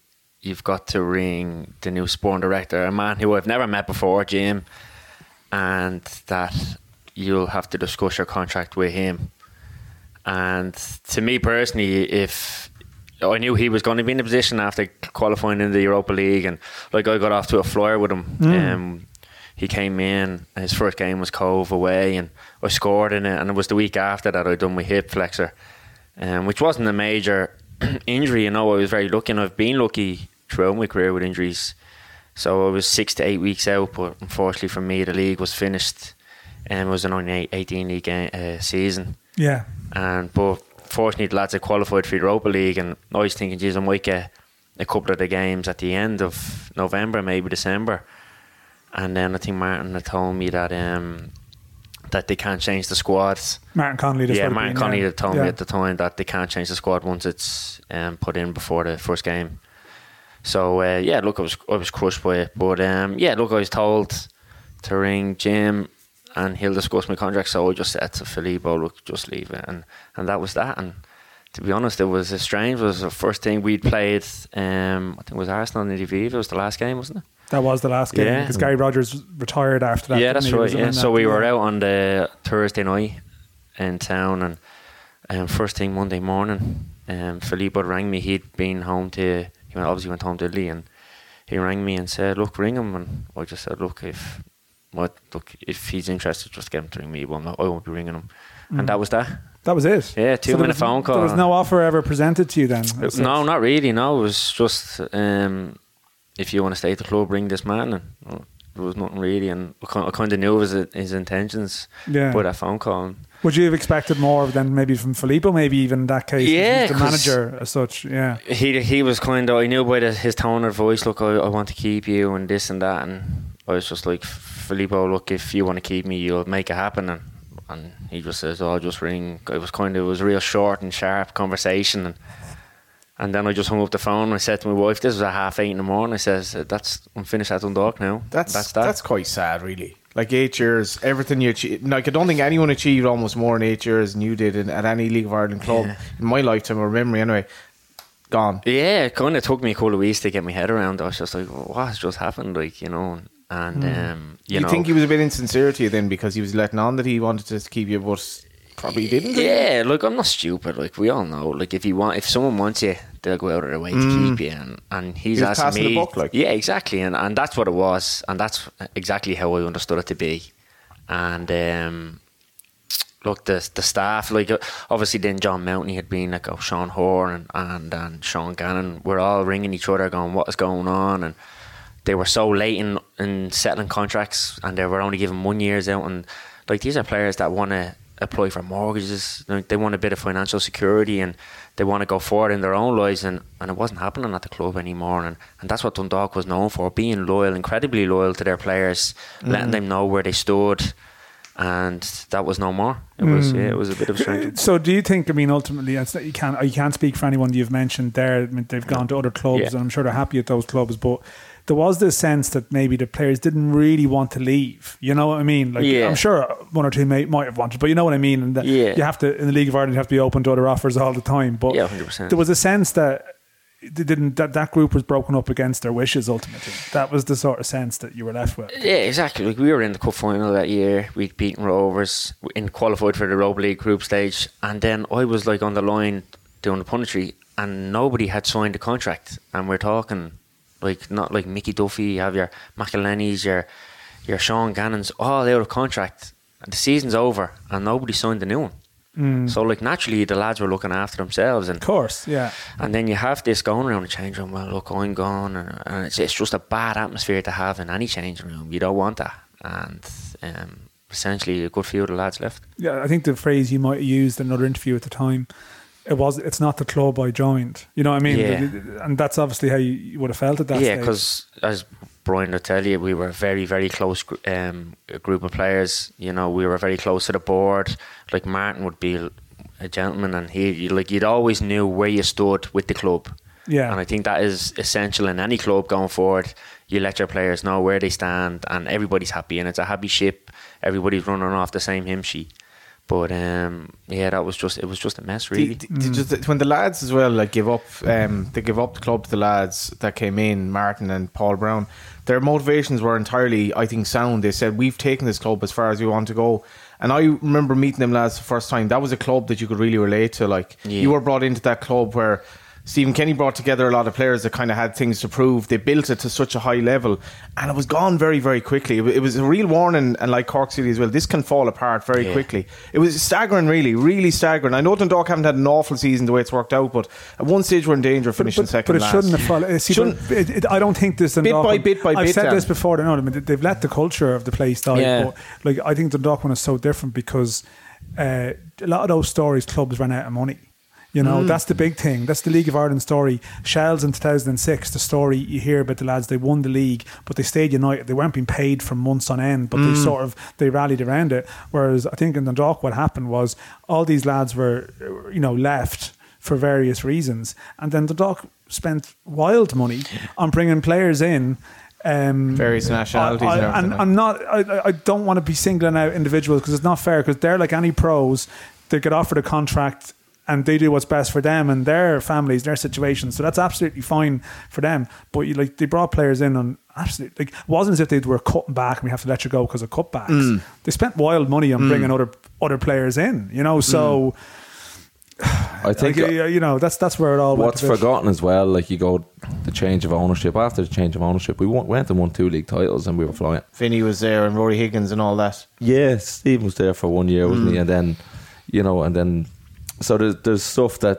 D: you've got to ring the new sporting director a man who I've never met before Jim and that you'll have to discuss your contract with him and to me personally if I knew he was going to be in a position after qualifying in the Europa League and like I got off to a flyer with him. Um, he came in his first game was Cobh away and I scored in it and it was the week after that I done my hip flexor um, which wasn't a major [CLEARS THROAT] injury you know I was very lucky and I've been lucky throughout my career with injuries. So I was six to eight weeks out but unfortunately for me the league was finished and it was an only 18 league game, uh, season.
C: Yeah,
D: and but fortunately the lads had qualified for the Europa League and I was thinking geez I might get a couple of the games at the end of November maybe December. And then I think Martin had told me that um that they can't change the squads.
C: Martin Connolly.
D: yeah Martin Connolly had told
C: Yeah.
D: me at the time that they can't change the squad once it's um, put in before the first game. So uh, yeah look I was, I was crushed by it. But um, yeah look I was told to ring Jim and he'll discuss my contract so I just said to Filippo look just leave it and, and that was that and to be honest it was a strange it was the first thing we'd played um, I think it was Arsenal in the Aviva it was the last game wasn't it
C: That was the last game
D: Yeah.
C: because Gary Rogers retired after that.
D: yeah, that's right. Yeah, so we were out on the Thursday night in town, and um, first thing Monday morning, um, Filippo rang me. He'd been home to, he went, obviously went home to Lee, and he rang me and said, "Look, ring him." And I just said, "Look, if what, look, if he's interested, just get him to ring me. Well, no, I won't be ringing him."
C: Mm.
D: And that was that.
C: That was it.
D: Yeah, two
C: there
D: minute
C: was-
D: phone call.
C: There was no offer ever presented to you then. as?
D: No, not really. No, it was just um, if you want to stay at the club, bring this man. And well, there was nothing really, and I kind of knew his his intentions
C: Yeah.
D: by that phone call.
C: Would you have expected more than maybe from Filippo? Maybe even in that case,
D: Yeah,
C: he's the manager as such. Yeah,
D: he he was kind of I knew by the, his tone of voice. Look, I, I want to keep you and this and that, and I was just like Filippo. Look, if you want to keep me, you'll make it happen. And and he just says, "Oh, I'll just ring." It was kind of it was a real short and sharp conversation, and and then I just hung up the phone. and I said to my wife, "This was at half eight in the morning." I says, "That's I'm finished at Dundalk now."
B: That's
D: that's
B: that's, quite sad, really. Like eight years, everything you achieved. Like I don't think anyone achieved almost more in eight years than you did in, at any League of Ireland club
D: Yeah.
B: in my lifetime or memory. Anyway, gone.
D: Yeah, it kind of took me a couple of weeks to get my head around. I was just like, "What has just happened?" Like you know, and um, you,
B: You,
D: know,
B: think he was a bit insincere to you then because he was letting on that he wanted to keep you, but probably didn't. did he?
D: Yeah, look, I'm not stupid. Like we all know, like if you want, if someone wants you, they'll go out of their way to keep you. And, and he's
B: He was
D: asking
B: passing the
D: me,
B: buck, like.
D: yeah, exactly. And and that's what it was, and that's exactly how I understood it to be. And um, look, the the staff, like uh, obviously, then John Mountney had been like, oh, Sean Hoare and and and Sean Gannon, we're all ringing each other, going, what is going on, and they were so late in, in settling contracts and they were only given one years out and like these are players that want to apply for mortgages. Like, They want a bit of financial security and they want to go forward in their own lives, and, and it wasn't happening at the club anymore. And, and that's what Dundalk was known for being loyal, incredibly loyal to their players, letting mm. them know where they stood. And that was no more. It was mm. yeah, it was a bit of a strange.
C: So, do you think? I mean, ultimately, you can't you can't speak for anyone you've mentioned there. I mean, they've gone to other clubs,
D: Yeah.
C: and I'm sure they're happy at those clubs. But there was this sense that maybe the players didn't really want to leave. You know what I mean? Like,
D: Yeah.
C: I'm sure one or two may, might have wanted, but you know what I mean. And that
D: Yeah.
C: you have to in the League of Ireland, you have to be open to other offers all the time. But
D: Yeah, 100%.
C: there was a sense that. They didn't that, that group was broken up against their wishes ultimately. That was the sort of sense that you were left with.
D: Yeah, exactly. Like we were in the cup final that year. We'd beaten Rovers and qualified for the Europa League group stage, and then I was like on the line doing the punditry, and nobody had signed a contract. And we're talking like not like Mickey Duffy, you have your McEleney's, your your Sean Gannon's, all out of contract. And the season's over, and nobody signed a new one. So like naturally, the lads were looking after themselves, and
C: Of course, yeah.
D: and then you have this going around the change room. Well, look, I'm gone, and, and it's, it's just a bad atmosphere to have in any changing room. You don't want that, and um, essentially, a good few of the lads left.
C: Yeah, I think the phrase you might have used in another interview at the time, it was it's not the club I joined. You know what I mean?
D: Yeah.
C: And that's obviously how you would have felt at that
D: yeah, because as Brian will tell you, we were a very, very close um, group of players. You know, we were very close to the board. Like Martin would be a gentleman, and he like you'd always knew where you stood with the club.
C: Yeah.
D: and I think that is essential in any club going forward. You let your players know where they stand, and everybody's happy, and it's a happy ship. Everybody's running off the same hymn sheet. But um, yeah, that was just it was just a mess, really.
B: The- the- just when the lads as well like give up, um, they give up the club to the lads that came in, Martin and Paul Brown. Their motivations were entirely, I think, sound. They said we've taken this club as far as we want to go. And I remember meeting them lads the first time. That was a club that you could really relate to. Like
D: Yeah.
B: you were brought into that club where Stephen Kenny brought together a lot of players that kind of had things to prove. They built it to such a high level, and it was gone very, very quickly. It it was a real warning, and like Cork City as well, this can fall apart very
D: Yeah.
B: quickly. It was staggering, really, really staggering. I know Dundalk haven't had an awful season the way it's worked out, but at one stage we're in danger of finishing
C: but,
B: second
C: but it
B: last.
C: shouldn't have fallen. See,
B: Shouldn't-
C: it, it, I don't think this.
B: Bit by bit by bit.
C: I've
B: bit,
C: said
B: Dan.
C: this before. No, I mean, they've let the culture of the place die.
B: Yeah.
C: But like, I think the Dundalk one is so different because uh, a lot of those stories, clubs ran out of money. You know,
B: Mm.
C: that's the big thing. That's the League of Ireland story. Shels in 2006, the story you hear about the lads, they won the league, but they stayed united. They weren't being paid for months on end, but
B: Mm.
C: they sort of, they rallied around it. Whereas I think in Dundalk, what happened was all these lads were, you know, left for various reasons. And then Dundalk spent wild money on bringing players in. Um,
B: Various nationalities
C: I,
B: and
C: I, and I'm not. I, I- I don't want to be singling out individuals because it's not fair. Because they're like any pros, they get offered a contract and they do what's best for them and their families, their situations. So that's absolutely fine for them. But you like they brought players in on absolutely like it wasn't as if they were cutting back and we have to let you go because of cutbacks.
B: Mm.
C: They spent wild money on bringing other other players in. You know, so.
E: I think
C: like, uh, you know that's that's where it all
E: what's
C: went. a
E: forgotten as well, like you go the change of ownership. After the change of ownership, we went and won two league titles and we were flying.
B: Vinny was there and Rory Higgins and all that.
E: Yeah, Steve was there for one year, wasn't he? And then, you know, and then, so there's, there's stuff that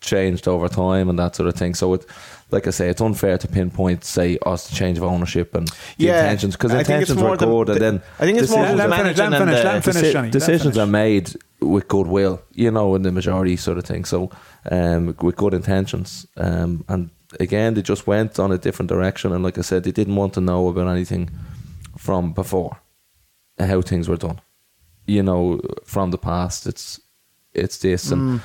E: changed over time and that sort of thing. So it, like I say, it's unfair to pinpoint, say, us the change of ownership and the
B: Yeah,
E: intentions because
B: I think it's
E: intentions were good,
B: the-
E: and then
B: I think it's more
C: Let him finish. Let him
B: managing
C: finish.
B: and
C: Let him finish, Johnny.
E: Decisions are made with goodwill, you know, in the majority sort of thing. So, um, with good intentions, um, and again, they just went on a different direction. And like I said, they didn't want to know about anything from before, how things were done. You know, from the past, it's it's this, and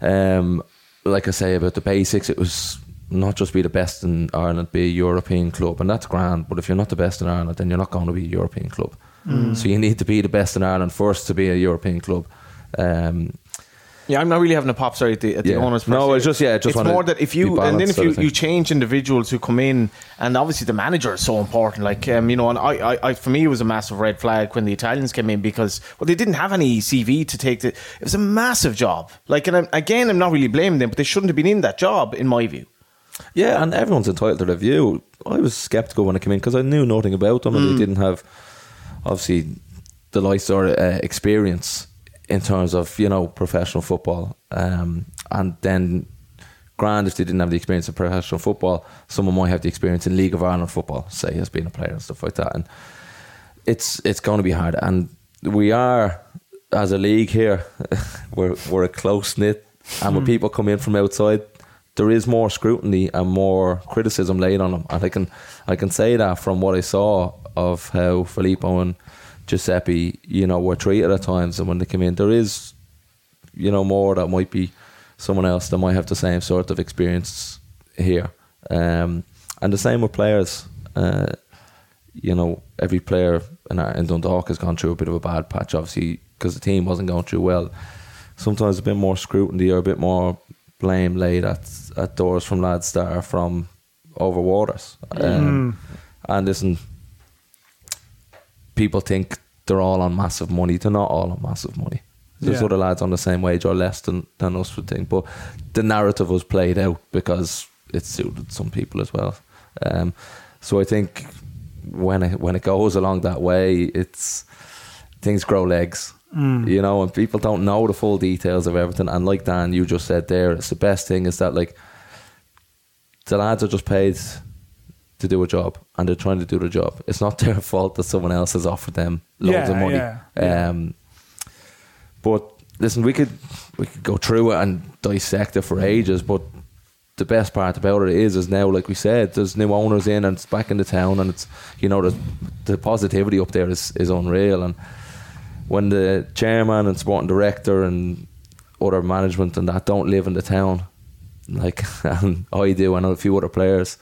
E: um, like I say about the basics, it was not just be the best in Ireland, be a European club, and that's grand. But if you're not the best in Ireland, then you're not going to be a European club. So you need to be the best in Ireland first to be a European club. Um,
B: Yeah, I'm not really having a pop sorry at the, at the
E: Yeah.
B: owners. per
E: No,
B: se.
E: it's just- yeah, just
B: it's
E: wanna
B: more that if
E: be
B: you and then
E: balanced
B: if
E: sort
B: you,
E: of thing.
B: you change individuals who come in, and obviously the manager is so important. Like um, you know, and I, I, I, for me, it was a massive red flag when the Italians came in because well, they didn't have any CV to take. The, it was a massive job. Like, and I'm, again, I'm not really blaming them, but they shouldn't have been in that job, in my view.
E: Yeah, and everyone's entitled to their view. I was skeptical when I came in because I knew nothing about them, and they didn't have obviously the lights or uh, experience in terms of you know professional football. Um, and then, grand if they didn't have the experience in professional football, someone might have the experience in League of Ireland football, say as being a player and stuff like that. And it's it's going to be hard, and we are as a league here, [LAUGHS] we're we're a close knit, and when people come in from outside, there is more scrutiny and more criticism laid on them. And I can I can say that from what I saw of how Filippo and Giuseppe, you know, were treated at times, and when they come in, there is, you know, more that might be someone else that might have the same sort of experience here, um, and the same with players. Uh, you know, every player in, our, in Dundalk has gone through a bit of a bad patch, obviously, because the team wasn't going through well. Sometimes a bit more scrutiny or a bit more blame laid at, at doors from lads that are from over waters. Um, And listen, people think they're all on massive money. They're not all on massive money. There's
C: Yeah.
E: other lads on the same wage or less than, than us would think. But the narrative was played out because it suited some people as well. Um, so I think when it when it goes along that way, it's things grow legs. You know, and people don't know the full details of everything. And like Dan, you just said there, it's the best thing is that like the lads are just paid to do a job and they're trying to do the job. It's not [LAUGHS] their fault that someone else has offered them loads
C: Yeah,
E: of money.
C: yeah, yeah.
E: Um, but listen, we could we could go through it and dissect it for ages. But the best part about it is, is now, like we said, there's new owners in and it's back in the town, and it's you know the the positivity up there is is unreal. And when the chairman and sporting director and other management and that don't live in the town, like [LAUGHS] and I do, and a few other players,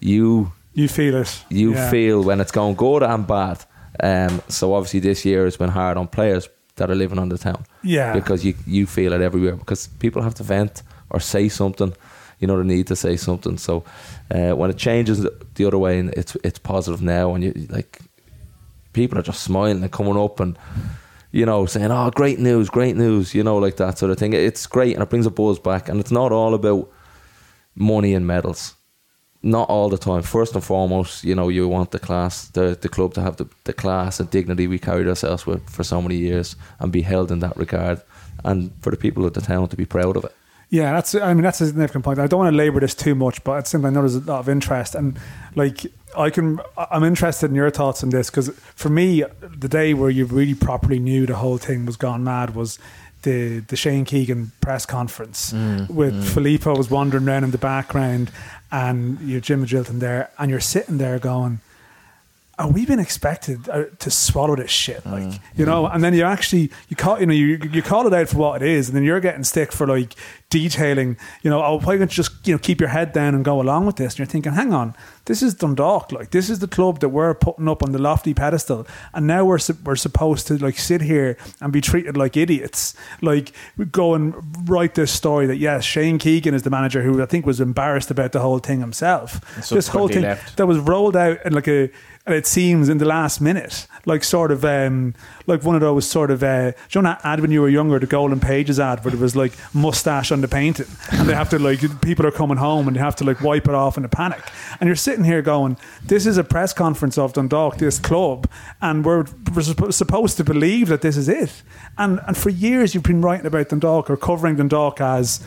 E: you
C: You feel it.
E: you
C: Yeah.
E: feel when it's going good and bad. Um, so obviously this year has been hard on players that are living on the town.
C: Yeah.
E: Because you you feel it everywhere because people have to vent or say something. You know, they need to say something. So uh, when it changes the other way, and it's it's positive now, and you like people are just smiling and coming up and you know saying, "Oh, great news, great news," you know, like that sort of thing. It's great and it brings a buzz back, and it's not all about money and medals not all the time. First and foremost, you know, you want the class, the the club to have the, the class and dignity we carried ourselves with for so many years and be held in that regard, and for the people of the town to be proud of it.
C: Yeah, that's. I mean, that's a significant point. I don't want to labour this too much, but it's something I know there's a lot of interest, and like I can, I'm interested in your thoughts on this because for me, the day where you really properly knew the whole thing was gone mad was the the Shane Keegan press conference mm, with mm. Filippo was wandering around in the background, and you're Jim Magilton there, and you're sitting there going. Are we been expected uh, to swallow this shit? Like, you know, and then you actually you call you know you you call it out for what it is, and then you're getting stick for like detailing. You know, oh, why don't you just you know keep your head down and go along with this? And you're thinking, hang on, this is Dundalk. Like, this is the club that we're putting up on the lofty pedestal, and now we're we're supposed to like sit here and be treated like idiots. Like, go and write this story that yes, Shane Keegan is the manager who I think was embarrassed about the whole thing himself. This whole thing
B: left.
C: that was rolled out in like a and it seems in the last minute like sort of um like one of those sort of uh do you know that ad when you were younger the golden pages ad where there was like mustache on the painting and they have to like people are coming home and they have to like wipe it off in a panic and you're sitting here going this is a press conference of Dundalk this club and we're, we're supposed to believe that this is it and and for years you've been writing about Dundalk or covering Dundalk as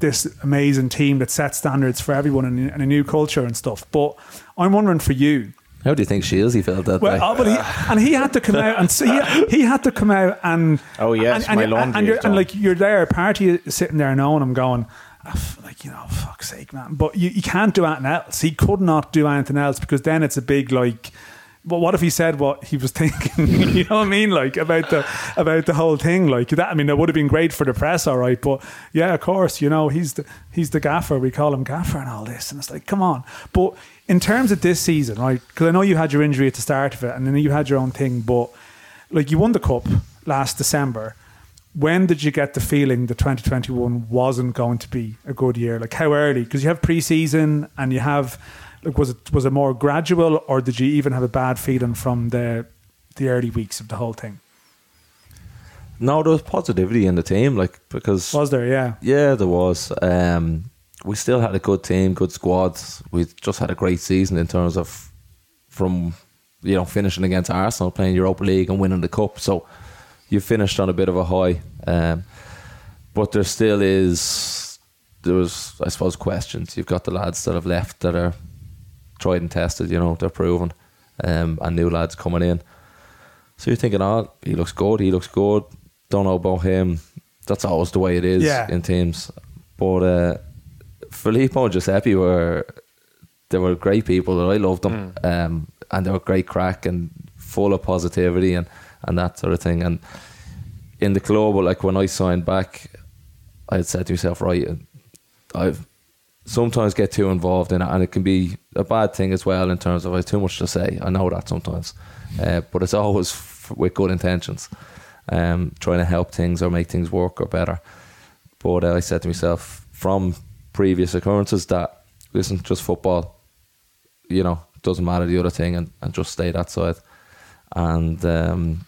C: this amazing team that sets standards for everyone and, and a new culture and stuff. But I'm wondering for you.
E: How do you think he felt that
C: Well,
E: day?
C: oh, but he, and he had to come out and see, he, he had to come out and
B: Oh, yes,
C: and,
B: my laundry
C: and, you're,
B: is
C: and like you're there, party sitting there knowing I'm going. "Ah, Like you know, fuck's sake, man! But you, you can't do anything else. He could not do anything else because then it's a big like. But what if he said what he was [LAUGHS] thinking? you know what I mean? Like about the about the whole thing. Like that. I mean, it would have been great for the press, all right. But yeah, of course, you know, he's the he's the gaffer. We call him gaffer and all this, and it's like, come on. But in terms of this season, right? Because I know you had your injury at the start of it, and then you had your own thing. But like you won the cup last December. When did you get the feeling that 2021 wasn't going to be a good year? Like how early? Because you have preseason and you have like was it was it more gradual or did you even have a bad feeling from the the early weeks of the whole thing?
E: no, there was positivity in the team, like because
C: Was there? Yeah.
E: Yeah, there was. Um, we still had a good team, good squad. We just had a great season in terms of from you know finishing against Arsenal, playing Europa League and winning the cup. So you finished on a bit of a high. Um, but there still is there was I suppose questions. You've got the lads that have left that are tried and tested. You know they're proven, um, and new lads coming in. So you're thinking, oh, he looks good, he looks good. Don't know about him. That's always the way it is
C: Yeah.
E: in teams. But uh, Filippo and Giuseppe were they were great people. and I loved them, um, and they were great crack and full of positivity and and that sort of thing. And in the club, like when I signed back, I had said to myself, right, I've sometimes get too involved in it, and it can be a bad thing as well in terms of I have too much to say. I know that sometimes, uh, but it's [LAUGHS] always f- with good intentions, um, trying to help things or make things work or better. But uh, I said to myself from previous occurrences that listen, just football, you know, doesn't matter the other thing, and, and just stay that side. And um,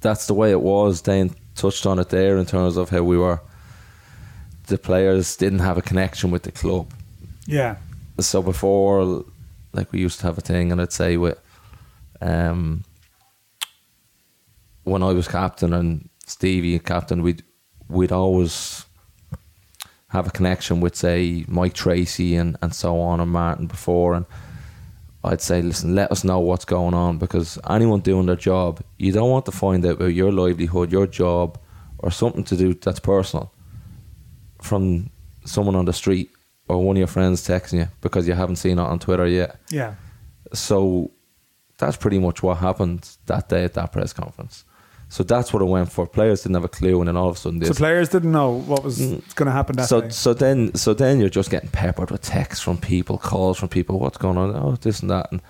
E: that's the way it was. Dane touched on it there in terms of how we were. The players didn't have a connection with the club.
C: Yeah.
E: So before, like we used to have a thing, and I'd say with, um, when I was captain and Stevie captain, we'd we'd always have a connection with say Mike Tracy and, and so on and Martin before. And I'd say listen let us know what's going on because anyone doing their job you don't want to find out about your livelihood your job or something to do that's personal from someone on the street or one of your friends texting you because you haven't seen it on Twitter yet.
C: Yeah.
E: so that's pretty much what happened that day at that press conference so that's what it went for players didn't have a clue and then all of a sudden this
C: So players didn't know what was going to happen that
E: so
C: day.
E: so then so then you're just getting peppered with texts from people, calls from people, what's going on? Oh, this and that, and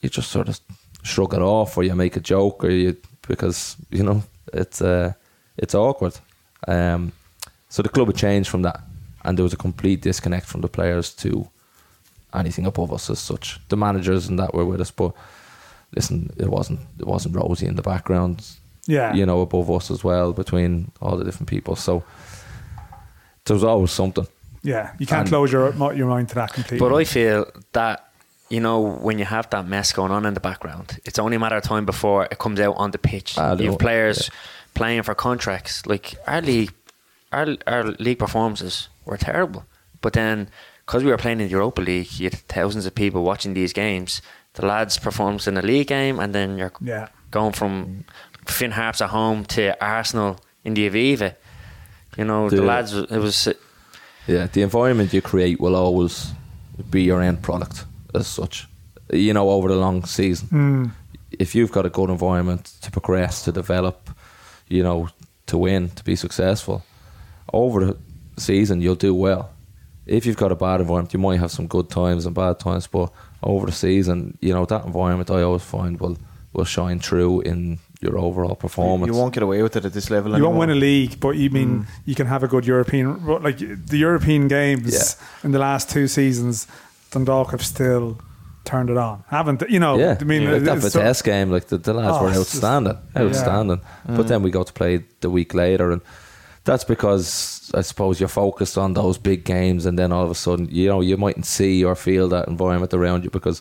E: you just sort of shrug it off, or you make a joke, or you because you know it's uh, it's awkward. Um, so the club had changed from that, and there was a complete disconnect from the players to anything above us as such. The managers and that were with us, but listen, it wasn't it wasn't rosy in the background
C: yeah.
E: you know, above us as well, between all the different people. So there was always something.
C: Yeah. You can't
E: And-
C: close your your mind to that completely.
D: But I feel that you know when you have that mess going on in the background, it's only a matter of time before it comes out on the pitch.
E: Ah,
D: you have players playing for contracts. Like our league, our our league performances were terrible. But then because we were playing in the Europa League, you had thousands of people watching these games. The lads performs in a league game, and then you're
C: yeah.
D: going from Finn Harps at home to Arsenal in the Aviva. You know, the,
E: The-
D: lads. It was
E: Yeah, the environment you create will always be your end product as such. You know, over the long season,
C: Mm.
E: if you've got a good environment to progress, to develop, you know, to win, to be successful, over the season you'll do well. If you've got a bad environment, you might have some good times and bad times, but over the season, you know, that environment I always find will will shine through in your overall performance.
F: You won't get away with it at this level
C: You
F: anymore.
C: won't win a league, but you
E: Mm.
C: mean you can have a good European. Like the European games
E: Yeah.
C: in the last two seasons, Dundalk have still turned it on, haven't they? You know,
E: yeah,
C: I mean,
E: like that
C: it's so-
E: Vitesse game, like the, the lads
C: Oh,
E: were
C: it's just-
E: outstanding,
C: yeah.
E: outstanding. But then we got to play the week later, and that's because I suppose you're focused on those big games, and then all of a sudden, you know, you mightn't see or feel that environment around you because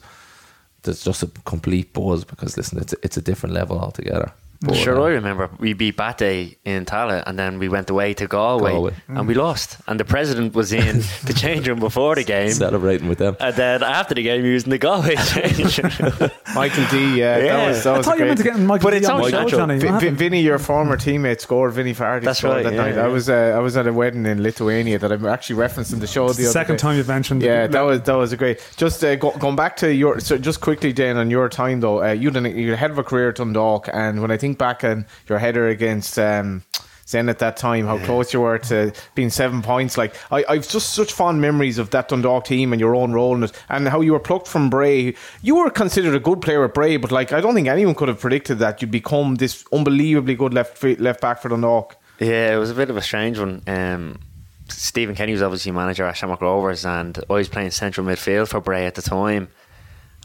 E: there's just a complete buzz. Because listen, it's it's a different level altogether. But,
D: Sure,
E: uh,
D: I remember we beat Bate in Tallaght, and then we went away to Galway,
E: Galway.
D: and we lost. And the president was in [LAUGHS] the change room before the game,
E: celebrating with them.
D: and then after the game, he was in the Galway [LAUGHS] change room.
F: Michael D. Yeah,
D: Yeah.
F: that was that
C: I
F: was
C: thought you
F: great.
C: meant to get Michael
D: But
C: D
D: it's
C: on the
D: on
C: show,
D: Central.
C: Johnny.
F: Vi-
C: What
F: Vinny, your former teammate, scored. Vinny Faherty
D: That's
F: scored
D: right,
F: that
D: yeah,
F: night.
D: yeah.
F: I was uh, I was at a wedding in Lithuania that I'm actually referencing the show
C: It's
F: the
C: the
F: other
C: second
F: day.
C: time you've mentioned.
F: Yeah, that was that was a great. Just uh, go, going back to your so just quickly, Dan, on your time though, uh, you did you had a career at Dundalk, and when I think back on your header against. Um, Zen at that time, how close you were to being seven points. Like I, I've just such fond memories of that Dundalk team and your own role in it, and how you were plucked from Bray. You were considered a good player at Bray, but like I don't think anyone could have predicted that you'd become this unbelievably good left left back for Dundalk.
D: Yeah, it was a bit of a strange one. Um, Stephen Kenny was obviously manager at Shamrock Rovers, and I was playing central midfield for Bray at the time.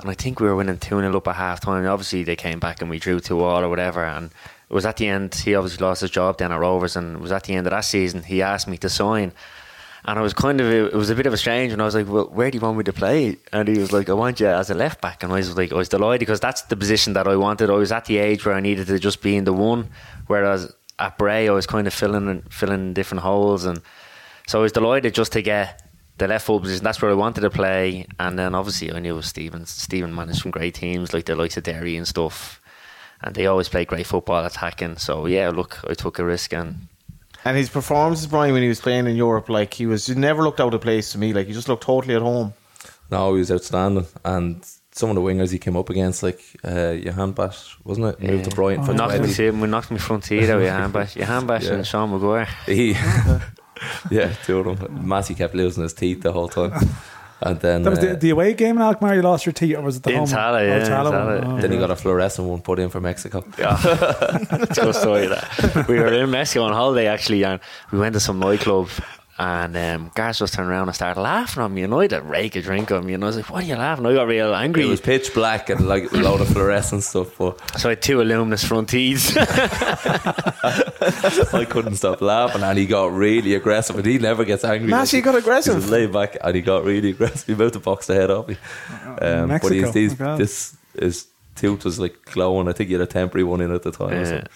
D: And I think we were winning 2 0 up at half time. Obviously, they came back and we drew 2 all or whatever. And it was at the end, he obviously lost his job down at Rovers, and it was at the end of that season, he asked me to sign. And I was kind of, it was a bit of a strange one. I was like, well, where do you want me to play? And he was like, I want you as a left back. And I was like, I was delighted because that's the position that I wanted. I was at the age where I needed to just be in the one. Whereas at Bray, I was kind of filling filling different holes. And so I was delighted just to get the left full position. That's where I wanted to play. And then obviously I knew it was Stephen. Stephen managed some great teams like the likes of Derry and stuff. and they always play great football, attacking. So yeah, look, I took a risk and
F: And his performances, Brian, when he was playing in Europe, like he was, he never looked out of place to me. Like he just looked totally at home.
E: No, he was outstanding. And some of the wingers he came up against, like uh, Jahanbakhsh, wasn't it? Moved to Brighton
C: Oh,
E: for
C: yeah.
D: knocked me,
E: 20.
D: same, we knocked me front teeth out. Jahanbakhsh, Johan Bash
E: Yeah.
D: and Sean Maguire.
E: He, [LAUGHS] yeah, two of them. Matty kept losing his teeth the whole time. And then,
C: That was
E: uh,
C: the, the away game in Alkmaar. You lost your teeth, or was it the
D: In
C: home?
D: Tallaght,
C: one?
D: yeah,
C: Oh,
D: in
C: Tallaght
D: Tallaght.
C: one. Oh,
E: then he
C: yeah.
E: got a fluorescent one put in for Mexico.
D: Yeah, it's a good story. That we were in Mexico on holiday actually, and we went to some nightclub. And um, guys just turned around and started laughing at me, and I had a rake a drink on me, and I was like, "What are you laughing?" I got real angry.
E: It was pitch black and like a load of fluorescent stuff, but
D: so I had two luminous front teeth. [LAUGHS]
E: I couldn't stop laughing, and he got really aggressive. And he never gets angry.
F: Massey got aggressive.
E: He was laid back, and he got really aggressive. He about to box the head off me. Um, but
C: Mexico,
E: he's, he's,
C: oh
E: this his tooth was like glowing. I think he had a temporary one in at the time.
D: Yeah.
E: something.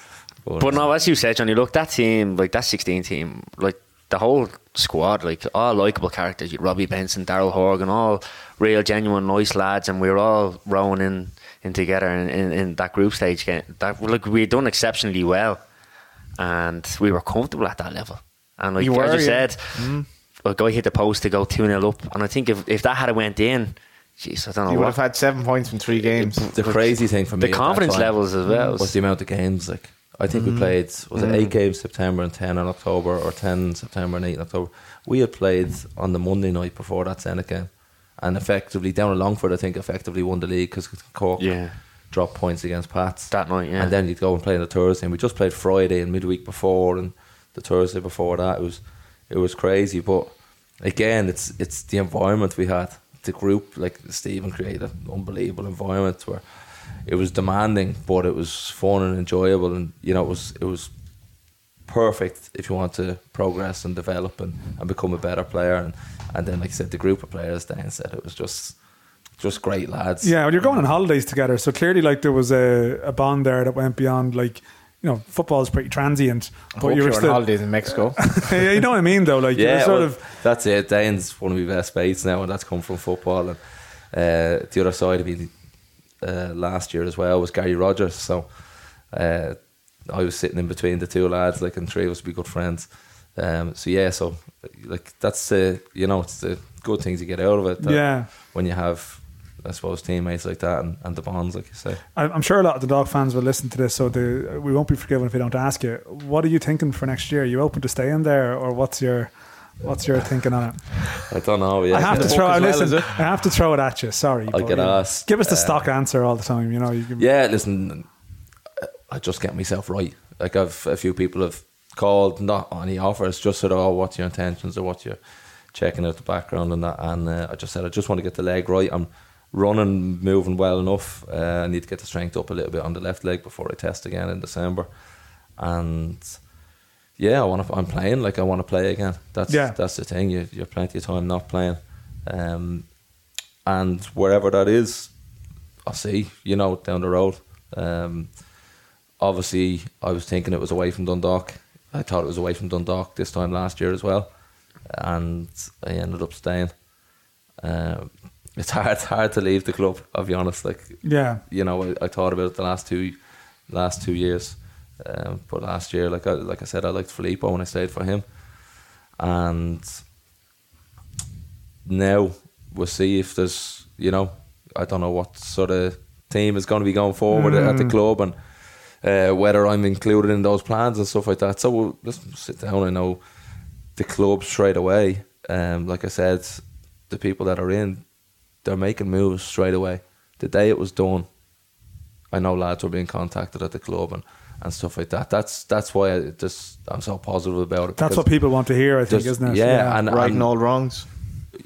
E: But,
D: But no, as you said, Johnny, look, that team, like that 16 team, like the whole squad, like all likable characters, Robbie Benson, Daryl Horgan, all real, genuine, nice lads, and we were all rowing in, in together in, in, in that group stage game. That like we had done exceptionally well, and we were comfortable at that level. And like
F: You were,
D: as you
F: yeah.
D: said, mm. a guy hit the post to go 2 0 up, and I think if, if that had went in, jeez, I don't know
F: You would have had seven points from three games.
E: the crazy thing for me,
D: the confidence levels as well.
E: was the amount of games. Like I think we mm. played was it mm. eight games September and ten in October, or ten September and eight in October. We had played on the Monday night before that Zenit game, and effectively down at Longford, I think effectively won the league because Cork
D: Yeah.
E: dropped points against Pats
D: that night, yeah.
E: and then you'd go and play on the Thursday. And we just played Friday and midweek before, and the Thursday before that. It was it was crazy, but again, it's it's the environment we had. The group, like Stephen, created an unbelievable environment where it was demanding, but it was fun and enjoyable, and you know it was it was perfect if you want to progress and develop and, and become a better player. And, and then, like I said, the group of players, Dan said, it was just just great lads.
C: Yeah, well, you're going on holidays together, so clearly, like there was a, a bond there that went beyond like you know football is pretty transient,
F: I
C: but you
F: you
C: were
F: were on
C: still.
F: holidays in Mexico. [LAUGHS]
C: yeah, you know what I mean, though. Like you're
E: Yeah,
C: sort
E: well,
C: of
E: that's it. Dane's one of my best mates now, and that's come from football. And uh, the other side of me uh, last year as well was Gary Rogers. So uh, I was sitting in between the two lads, like, and three of us would be good friends. Um, so yeah, so like that's uh, you know it's the good things you get out of it. that
C: yeah.
E: when you have I suppose teammates like that and, and the bonds, like you say.
C: I- I'm sure a lot of the dog fans will listen to this, so the, we won't be forgiven if we don't ask you. What are you thinking for next year? Are you open to staying there, or what's your what's your thinking on it?
E: I don't know. Yeah,
C: I have to throw.
F: well,
C: listen. I have to throw it at you. Sorry,
E: I get asked,
C: Give us the
E: uh,
C: stock answer all the time. You know, you can,
E: Yeah, listen, I just get myself right. Like I've a few people have called, not on any offers, just said, "Oh, what's your intentions or what you're checking out the background and that." And uh, I just said, I just want to get the leg right. I'm running, moving well enough. Uh, I need to get the strength up a little bit on the left leg before I test again in December. And yeah, I want to. I'm playing like I want to play again. That's
C: Yeah.
E: that's the thing. You you're plenty of time not playing, um, and wherever that is, I'll see. You know, down the road. Um, obviously, I was thinking it was away from Dundalk. I thought it was away from Dundalk this time last year as well, and I ended up staying. Um, it's hard, it's hard to leave the club. I'll be honest. Like
C: yeah.
E: you know, I, I thought about it the last two, last two years. Um, but last year, like I, like I said, I liked Filippo when I stayed for him, and now we'll see if there's, you know, I don't know what sort of team is going to be going forward at the
C: Mm.
E: club and uh, whether I'm included in those plans and stuff like that. So we'll let's sit down. I know the club straight away. Um, like I said, the people that are in, they're making moves straight away. The day it was done, I know lads were being contacted at the club and, and stuff like that. That's that's why I just I'm so positive about it.
C: That's what people want to hear. I think,
E: there's-
C: isn't it?
E: Yeah, and,
F: Righting
E: and
F: all wrongs.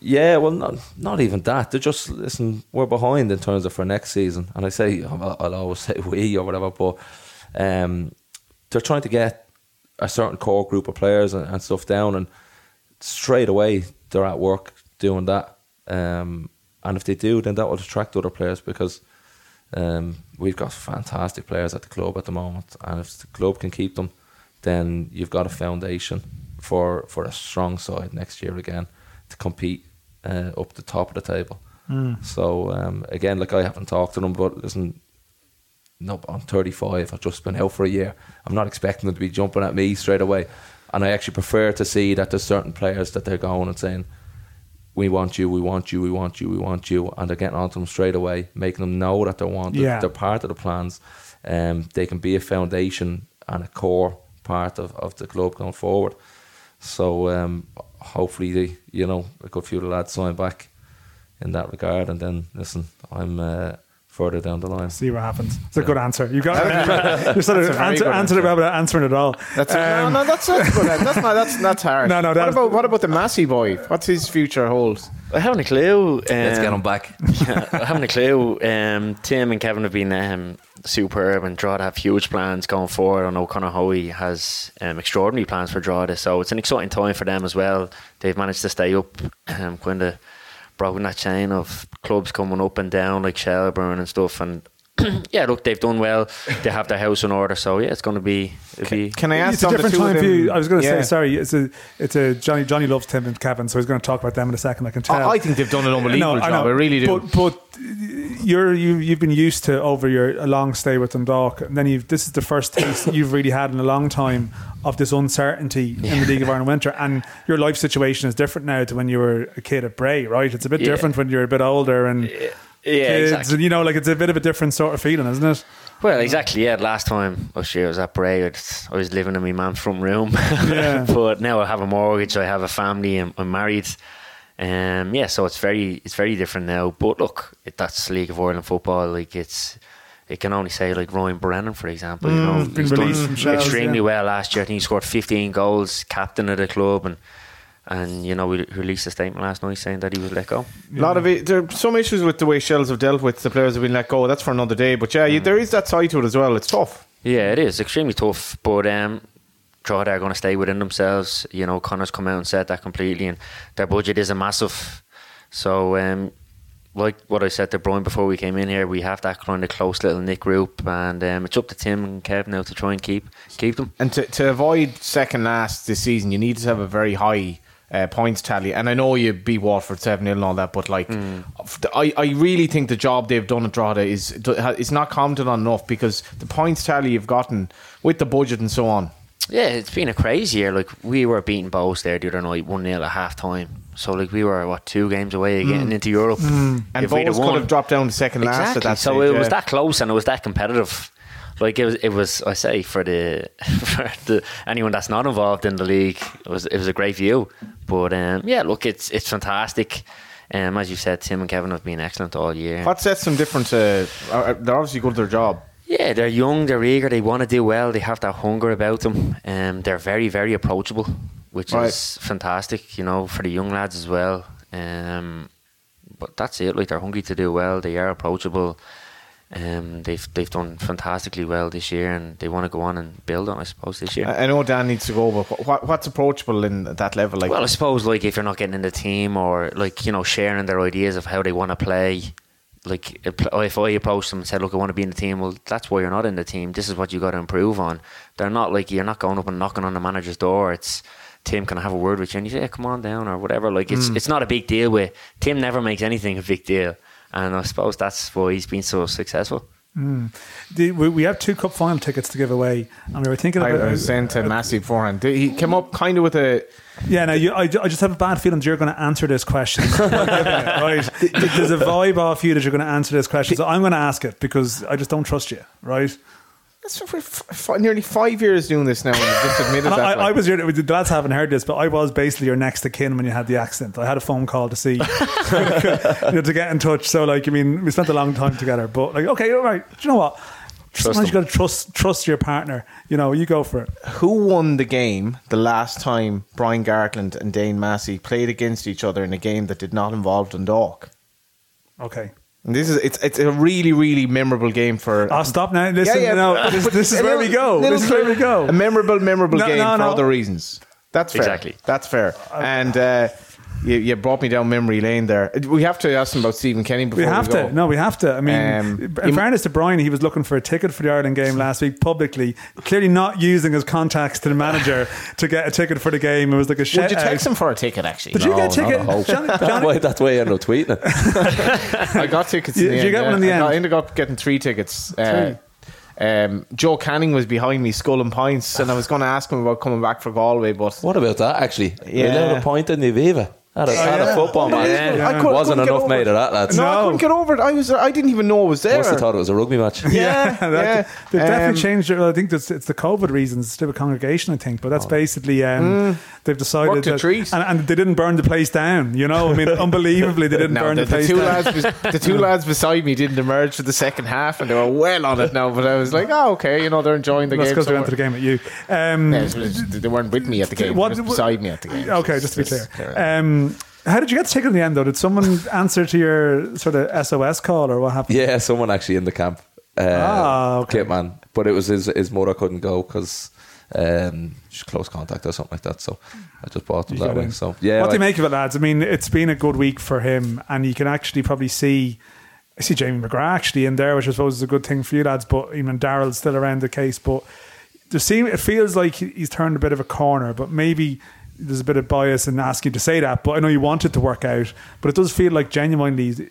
E: yeah, well, not not even that. They're just listen. We're behind in terms of for next season, and I say I'll, I'll always [LAUGHS] say we or whatever, but um, they're trying to get a certain core group of players and, and stuff down, and straight away they're at work doing that. Um, and if they do, then that will attract other players because um, we've got fantastic players at the club at the moment, and if the club can keep them, then you've got a foundation for for a strong side next year again to compete uh, up the top of the table.
C: Mm.
E: So um, again, like I haven't talked to them, but listen, no, I'm 35. I've just been out for a year. I'm not expecting them to be jumping at me straight away. And I actually prefer to see that there's certain players that they're going and saying, "We want you, we want you, we want you, we want you," and they're getting onto them straight away, making them know that they're wanted.
C: Yeah.
E: They're part of the plans. Um, they can be a foundation and a core part of, of the club going forward. So um, hopefully, they, you know, a good few of the lads sign back in that regard. And then listen, I'm uh, further down the line.
C: See what happens. It's a good answer. You got [LAUGHS] you sort of
B: That's a
C: answer, answered it without answering it all.
B: That's no,
C: Um,
B: no, that's that's good. That's not that's that's [LAUGHS] hard.
C: No, no,
B: What about what about the Massey boy? What's his future hold?
D: I haven't a clue. Um,
E: Let's get them back. [LAUGHS]
D: I haven't a clue. Um, Tim and Kevin have been um, superb, and Drogheda have huge plans going forward. I know Conor Hoey has um, extraordinary plans for Drogheda, so it's an exciting time for them as well. They've managed to stay up, um, kind of broken that chain of clubs coming up and down like Shelbourne and stuff. And [CLEARS THROAT] yeah, look, they've done well. They have their house in order, so yeah, it's going to be. It'll be
B: Can I ask
C: it's a different time for you. I was going to
B: Yeah.
C: say, sorry, it's a, it's a Johnny. Johnny loves Tim and Kevin, so he's going to talk about them in a second. I can tell.
B: I, I think they've done an unbelievable
C: No, I
B: job.
C: know.
B: I really do.
C: But, but you're you you've been used to over your a long stay with Dundalk, and then you've this is the first taste you've really had in a long time of this uncertainty in the League of Ireland Winter, and your life situation is different now to when you were a kid at Bray, right? It's a bit
D: Yeah.
C: different when you're a bit older and
D: yeah,
C: kids,
D: exactly.
C: and you know, like it's a bit of a different sort of feeling, isn't it?
D: Well, exactly. Yeah, last time last year I was at Bray, I'd- was living in my mum's front room. [LAUGHS]
C: Yeah.
D: but now I have a mortgage, I have a family, I'm, I'm married. Um, yeah, so it's very it's very different now. But look, it, that's League of Ireland football. Like it's, it can only say like Ryan Brennan, for example. you know, he's done extremely
C: yeah.
D: well last year. I think he scored 15 goals, captain of the club, and and you know we released a statement last night saying that he was let go.
B: A lot of it. There are some issues with the way Shels have dealt with the players who've been let go. That's for another day. But yeah, you, there is that side to it as well. It's tough.
D: Yeah, it is extremely tough, but um, Drogheda are going to stay within themselves. You know, Conor's come out and said that completely, and their budget is a massive. So, um, like what I said to Brian before we came in here, we have that kind of close little knit group, and um, it's up to Tim and Kev now to try and keep keep them.
B: And to, to avoid second last this season, you need to have a very high uh, points tally. And I know you beat Waterford 7 0 and all that, but like, I, I really think the job they've done at Drogheda is it's not commented on enough because the points tally you've gotten with the budget and so on.
D: Yeah, it's been a crazy year. Like we were beating Bohs there the other night, one 0 at half time. So like we were what two games away of getting into Europe.
B: And
D: we'd
B: Bohs
D: have
B: could have dropped down to second last at that
D: so
B: stage,
D: it was that close and it was that competitive. Like it was, it was. I say for the [LAUGHS] for the anyone that's not involved in the league, it was it was a great view. But um, yeah, look, it's it's fantastic. Um, as you said, Tim and Kevin have been excellent all year.
B: What sets them different to. Uh, they're obviously good at their job.
D: Yeah, they're young, they're eager, they want to do well, they have that hunger about them. Um, they're very, very approachable, which
B: Right.
D: is fantastic, you know, for the young lads as well. Um, but that's it, like they're hungry to do well, they are approachable. Um, they've they've done fantastically well this year, and they want to go on and build on, I suppose, this year.
B: I know Dan needs to go, but what, what's approachable in that level? Like,
D: well, I suppose like if you're not getting in the team or like you know sharing their ideas of how they want to play, like if I approached them and said, "Look, I want to be in the team," well, that's why you're not in the team. This is what you got to improve on. They're not like you're not going up and knocking on the manager's door. It's Tim, can I have a word with you? And you say, yeah, "Come on down" or whatever. Like it's it's not a big deal. With Tim, never makes anything a big deal, and I suppose that's why he's been so successful. Hmm.
C: The, we, we have two cup final tickets to give away, and we were thinking
B: I,
C: about.
B: I was saying to Massey beforehand, he came up kind of with a.
C: Yeah, no, you, I, I just have a bad feeling that you're going to answer this question. [LAUGHS] right? Th- There's a vibe off you that you're going to answer this question, so I'm going to ask it because I just don't trust you, right?
B: That's for f- f- nearly five years doing this now, and you've just admitted
C: And
B: that.
C: I,
B: like.
C: I was your, the lads haven't heard this, but I was basically your next to kin when you had the accident. I had a phone call to see, [LAUGHS] you know, to get in touch. So, like, I mean, we spent a long time together, but like, okay, all right. Do you know what?
D: Trust
C: Sometimes you
D: them.
C: got to trust trust your partner. You know, you go for it.
B: Who won the game the last time Brian Gartland and Dane Massey played against each other in a game that did not involve Dundalk?
C: Okay.
B: And this is it's it's a really really memorable game for.
C: I'll stop now. Listen, no, this, this is
B: a
C: where we go. This is where we go.
B: A memorable, memorable
C: No,
B: game
C: no,
B: for other reasons. That's fair.
D: Exactly.
B: That's fair. And uh, you, you brought me down memory lane there. We have to ask him about Stephen Kenny before
C: We go. We have
B: go.
C: to. No, we have to. I mean,
B: Um,
C: in
B: you-
C: fairness to Brian, he was looking for a ticket for the Ireland game last week publicly, clearly not using his contacts to the manager [SIGHS] to get a ticket for the game. It was like a shit.
B: Would you text him for a ticket? Actually,
C: Did you get a
E: No, not
C: ticket?
E: a hope.
C: Johnny,
E: That's [LAUGHS]
C: Johnny-
E: why, that's why I ended up tweeting it. [LAUGHS]
B: I got tickets.
C: You-
B: in the
C: did you get
B: yeah.
C: one in the
B: I, got,
C: end?
B: I ended up getting three tickets. Uh,
F: um, Joe Canning was behind me, skull and pints, and I was going to ask him about coming back for Galway, but
E: What about that, actually?
F: Yeah.
E: Yeah. 11 point in the Aviva. Had a, had a football match.
F: Unbelievable. I couldn't- I
E: Wasn't
F: couldn't
E: enough made of that, lads.
F: no, I couldn't get over it. I was, I didn't even know it was there.
E: Must have thought it was a rugby match. [LAUGHS]
F: yeah,
C: that-
F: yeah.
C: They've definitely
F: Um,
C: changed it. I think that's, it's the COVID reasons. It's to a with congregation, I think. But that's basically um, they've decided
F: Worked a
C: that,
F: treat.
C: and, and they didn't burn the place down. You know, I mean, [LAUGHS] unbelievably, they didn't
F: No,
C: burn
F: the,
C: the,
F: the
C: place
F: two
C: down.
F: lads, bes- the two [LAUGHS] lads beside me didn't emerge for the second half, and they were well on it now. But I was like, oh, okay, you know, they're enjoying the
C: That's
F: game.
C: because they went to the game at you. Um,
F: Yeah, they weren't with me at the game.
C: What-
F: What, beside me at the game.
C: Okay, just to be
F: Just-
C: clear. Um, how did you get taken in the end, though? Did someone [LAUGHS] answer to your sort of SOS call, or what happened?
E: Yeah, someone actually in the camp. Uh,
C: Ah, okay.
E: Kit man. But it was his, his mother couldn't go because um, she's close contact or something like that. So I just bought them
C: You
E: that way. So yeah,
C: what do you make of it, lads? I mean, it's been a good week for him, and you can actually probably see. I see Jamie McGrath actually in there, which I suppose is a good thing for you lads. But even Daryl's still around the case. But there seem it feels like he's turned a bit of a corner. But maybe there's a bit of bias in asking you to say that. But I know you want it to work out. But it does feel like genuinely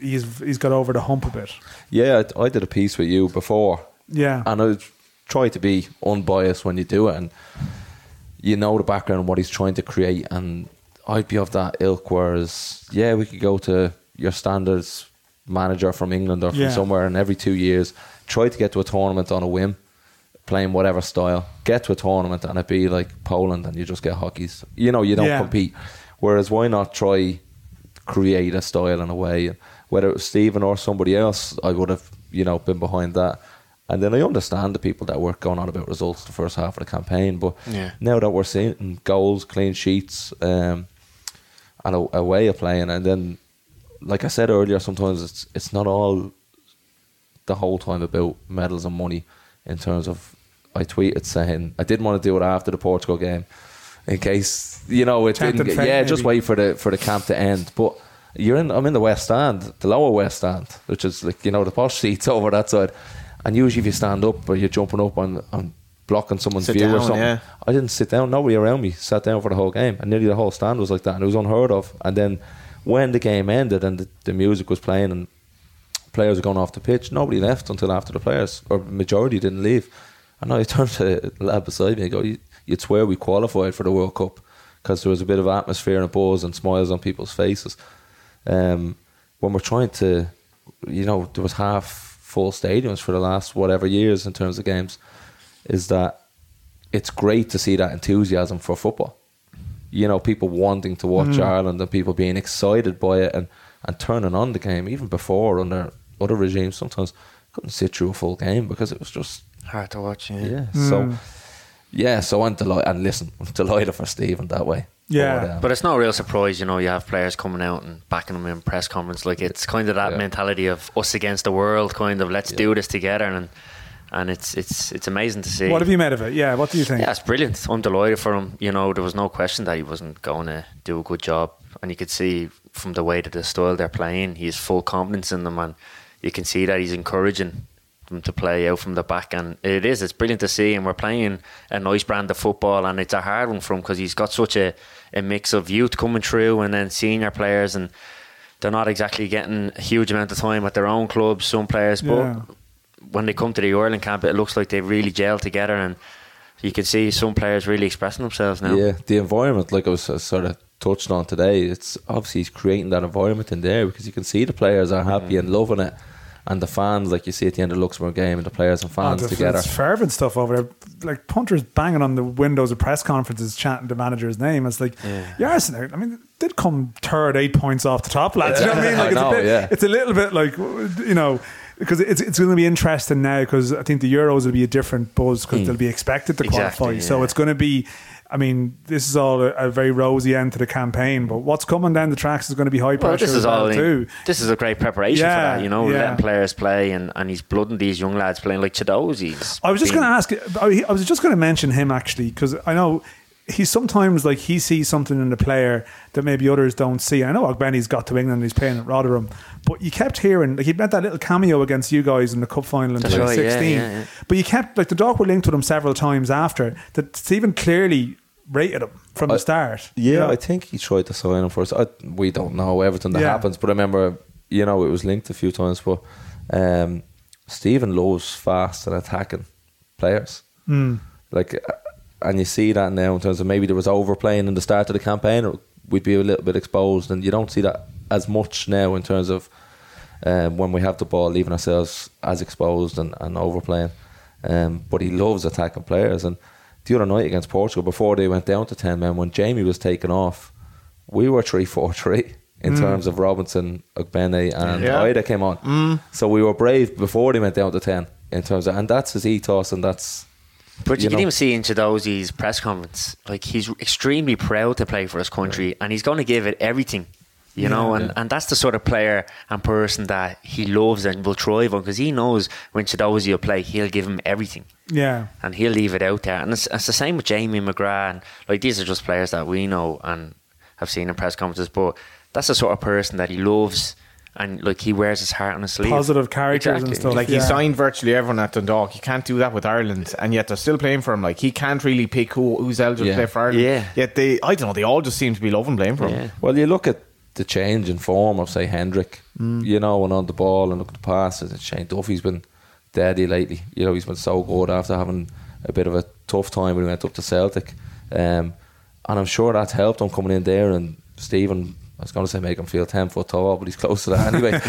C: he's he's, got over the hump a bit.
E: yeah, I, I did a piece with you before,
C: Yeah,
E: and I try to be unbiased when you do it, and you know the background and what he's trying to create. And I'd be of that ilk, whereas yeah, we could go to your standards manager from England or from
C: Yeah.
E: somewhere, and every two years try to get to a tournament on a whim, playing whatever style. Get to a tournament and it be like Poland, and you just get hockeys. You know, you don't
C: Yeah.
E: compete. Whereas why not try create a style in a way? Whether it was Stephen or somebody else, I would have you know been behind that. And then I understand the people that were going on about results the first half of the campaign, but
D: Yeah.
E: now that we're seeing goals, clean sheets, um, and a, a way of playing, and then, like I said earlier, sometimes it's it's not all the whole time about medals and money. In terms of, I tweeted saying I didn't want to do it after the Portugal game, in case you know it
C: Tempted
E: didn't. Get, yeah, just wait for the for the camp to end. But you're in. I'm in the West Stand, the lower West Stand, which is like you know the posh seats [LAUGHS] over that side. And usually, if you stand up or you're jumping up on on blocking someone's
F: Sit
E: view or something,
F: yeah.
E: I didn't sit down. Nobody around me sat down for the whole game, and nearly the whole stand was like that, and it was unheard of. And then when the game ended and the, the music was playing and players were going off the pitch, nobody left until after the players, or majority didn't leave. And I [LAUGHS] turned to the lad beside me and go, "You- "You'd swear we qualified for the World Cup because there was a bit of atmosphere and a buzz and smiles on people's faces." Um, when we're trying to, you know, there was half full stadiums for the last whatever years in terms of games. Is that it's great to see that enthusiasm for football. You know, people wanting to watch Ireland and people being excited by it and, and turning on the game even before under other regimes. Sometimes couldn't sit through a full game because it was just
D: Hard to watch. Yeah.
E: yeah. So yeah, so I'm delighted and listen, I'm delighted for Stephen that way.
C: Yeah.
E: But, um,
D: But it's not a real surprise, you know, you have players coming out and backing them in press conference. Like it's kind of that
E: Yeah.
D: mentality of us against the world, kind of let's do this together and and it's it's it's amazing to see.
C: what have you made of it? Yeah, what do you think?
D: Yeah, it's brilliant. I'm delighted for him. You know, there was no question that he wasn't going to do a good job, and you could see from the way that the style they're playing, he has full confidence in them, and you can see that he's encouraging them to play out from the back. And it is, it's brilliant to see. And we're playing a nice brand of football, and it's a hard one for him because he's got such a, a mix of youth coming through and then senior players, and they're not exactly getting a huge amount of time at their own clubs. Some players, but when they come to the Ireland camp, it looks like they really gel together, and you can see some players really expressing themselves now.
E: Yeah, the environment, like I was uh, sort of touched on today, it's obviously he's creating that environment in there because you can see the players are happy and loving it, and the fans, like you see at the end of the Luxembourg game, and the players and
C: Oh,
E: fans ah,
C: it's-
E: together.
C: It's fervent stuff over there. Like punters banging on the windows of press conferences, chanting the manager's name. It's like, yeah. Arsenal. I mean, did come third, eight points off the top, lads. You know what I mean? [LAUGHS] Like,
E: I
C: it's,
E: know,
C: a bit,
E: yeah.
C: it's a little bit like, you know, because it's it's going to be interesting now because I think the Euros will be a different buzz because hmm. they'll be expected to
D: Exactly,
C: qualify. So it's going to be. I mean, this is all a, a very rosy end to the campaign, but what's coming down the tracks is going to be high
D: Well,
C: pressure
D: this is all.
C: well too.
D: This is a great preparation
C: Yeah,
D: for that. You know,
C: yeah.
D: letting players play, and, and he's blooding these young lads playing like Chiedozie's.
C: I was just going to ask. I was just going to mention him actually because I know he's sometimes like he sees something in the player that maybe others don't see. I know Ogbene's got to England; and he's playing at Rotherham, but you kept hearing like he made that little cameo against you guys in the cup final in
D: That's right, yeah,
C: 2016.
D: yeah, yeah.
C: But you kept like Dundalk were linked with him several times after that. Stephen clearly rated him from the start.
E: Yeah,
C: You know?
E: I think he tried to sign him for us. I, we don't know everything that
C: Yeah.
E: happens, but I remember, you know, it was linked a few times. But um, Stephen loves fast and attacking players.
C: Hmm.
E: Like, uh, and you see that now in terms of maybe there was overplaying in the start of the campaign, or we'd be a little bit exposed, and you don't see that as much now in terms of um, when we have the ball, leaving ourselves as exposed and, and overplaying. Um, but he loves attacking players, and the other night against Portugal, before they went down to ten men, when Jamie was taken off, we were three [LAUGHS] four three in mm. terms of Robinson, Ogbene, and
F: Yeah.
E: Idah came on. Mm. So we were brave before they went down to ten in terms of, and that's his ethos, and that's
D: But you,
E: you
D: can
E: know.
D: even see in Chiedozie's press conference, like he's extremely proud to play for his country, and he's going to give it everything. You know, and, and that's the sort of player and person that he loves and will thrive on because he knows when Chiedozie will play, he'll give him everything
C: Yeah.
D: and he'll leave it out there. And it's, it's the same with Jamie McGrath. And like these are just players that we know and have seen in press conferences. But that's the sort of person that he loves, and like he wears his heart on his sleeve.
C: Positive characters and
D: Exactly.
C: stuff.
F: Like
C: yeah.
F: he signed virtually everyone at Dundalk. He can't do that with Ireland, and yet they're still playing for him. Like he can't really pick who who's eligible
E: Yeah.
F: to play for Ireland.
D: Yeah.
F: Yet they, I don't know, they all just seem to be loving playing for
D: Yeah.
F: him.
E: Well, you look at the change in form of say Hendrick, you know, and on the ball and look at the passes. And Shane Duffy's been deadly lately. You know, he's been so good after having a bit of a tough time when he went up to Celtic, um, and I'm sure that's helped him coming in there. And Stephen, I was going to say make him feel ten foot tall, but he's close to that anyway.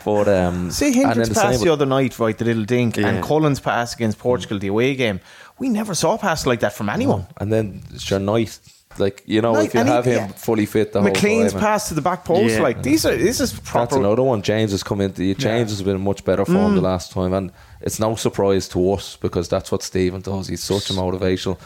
E: [LAUGHS] but um,
F: See
E: and
F: Hendrick's
E: then
F: pass the other night, right? The little dink,
D: Yeah.
F: and Cullen's pass against Portugal, the away game. We never saw a pass like that from anyone.
E: and then sure Knight, like you know,
F: Knight,
E: if you
F: and he-
E: have him
F: yeah.
E: fully fit, the
F: McClean's
E: whole time,
F: pass to the back post,
D: Yeah.
F: like these are this is
E: That's
F: proper.
E: another one. James has come into James has been in much better form
F: Mm.
E: the last time, and it's no surprise to us because that's what Stephen does. He's such a motivational.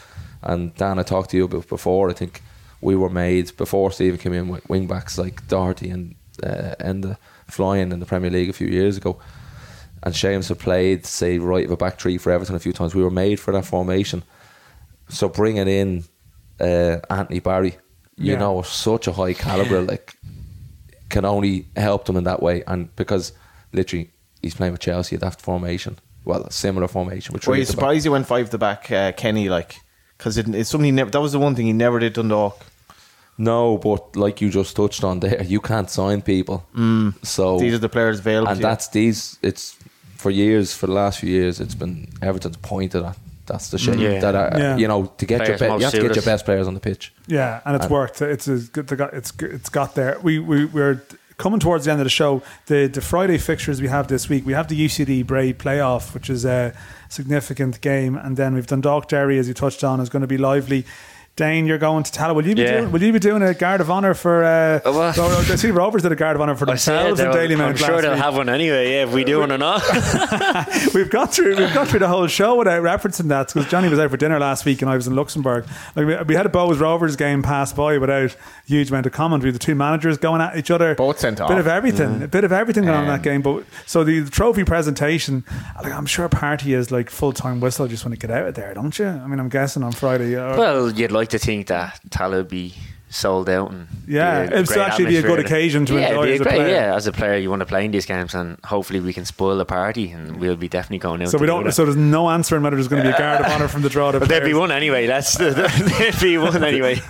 E: And Dan, I talked to you about before. I think we were made before Stephen came in with wing backs like Doherty and uh, and flying in the Premier League a few years ago. And James had played, say, right of a back three for Everton a few times. We were made for that formation. So bringing in uh, Anthony Barry, you
C: Yeah.
E: know, such a high caliber, [LAUGHS] like can only help them in that way. And because literally he's playing with Chelsea at that formation, well, a similar formation. Which
F: Were you surprised he went five to the back, uh, Kenny? Like, because it, it's something he never. That was the one thing he never did Dundalk.
E: No, but like you just touched on there, you can't sign people. Mm. So
F: These are the players available.
E: and that's these. It's for years, for the last few years, it's been Everton's pointed at. That's the shame
D: Yeah.
E: that are,
C: Yeah.
E: you know to get your
D: Players
E: be- you have to get your best players on the pitch.
C: Yeah, and it's
E: And-
C: worked. It's it's good. they got- It's it's got there. We we we're coming towards the end of the show. The the Friday fixtures we have this week. We have the UCD Bray playoff, which is a significant game, and then we've Dundalk Derry, as you touched on, is going to be lively. Dane, you're going to Tallaght. Will you be
D: Yeah.
C: doing? Will you be doing a guard of honor for? Uh,
D: Uh, well-
C: Ro- I see Rovers did a guard of honor for themselves in
D: they'll-
C: Daily
D: I'm sure they'll
C: week.
D: have one anyway. Yeah, if we do one or not. [LAUGHS]
C: we've got through we've got through the whole show without referencing that because Johnny was out for dinner last week and I was in Luxembourg. Like we, we had a Bohs Rovers game pass by without a huge amount of comment. We had the two managers going at each other.
F: Both sent off.
C: bit of everything, a bit of everything going on in
F: Um,
C: that game. But so the, trophy presentation, like, I'm sure party is like full time whistle. Just want to get out of there, don't you? I mean, I'm guessing on Friday. uh,
D: well, you'd like to think that Tallaght would be sold out and
C: Yeah, it's actually be a good occasion to
D: yeah,
C: enjoy
D: be
C: as a
D: great-
C: player.
D: Yeah, as a player, you want to play in these games, and hopefully we can spoil the party, and we'll be definitely going out.
C: so we
D: do
C: don't. So there's no answer in whether there's going to be a guard of honor from the draw. to [LAUGHS]
D: But [LAUGHS] there'd be one anyway. That's there'd be one anyway.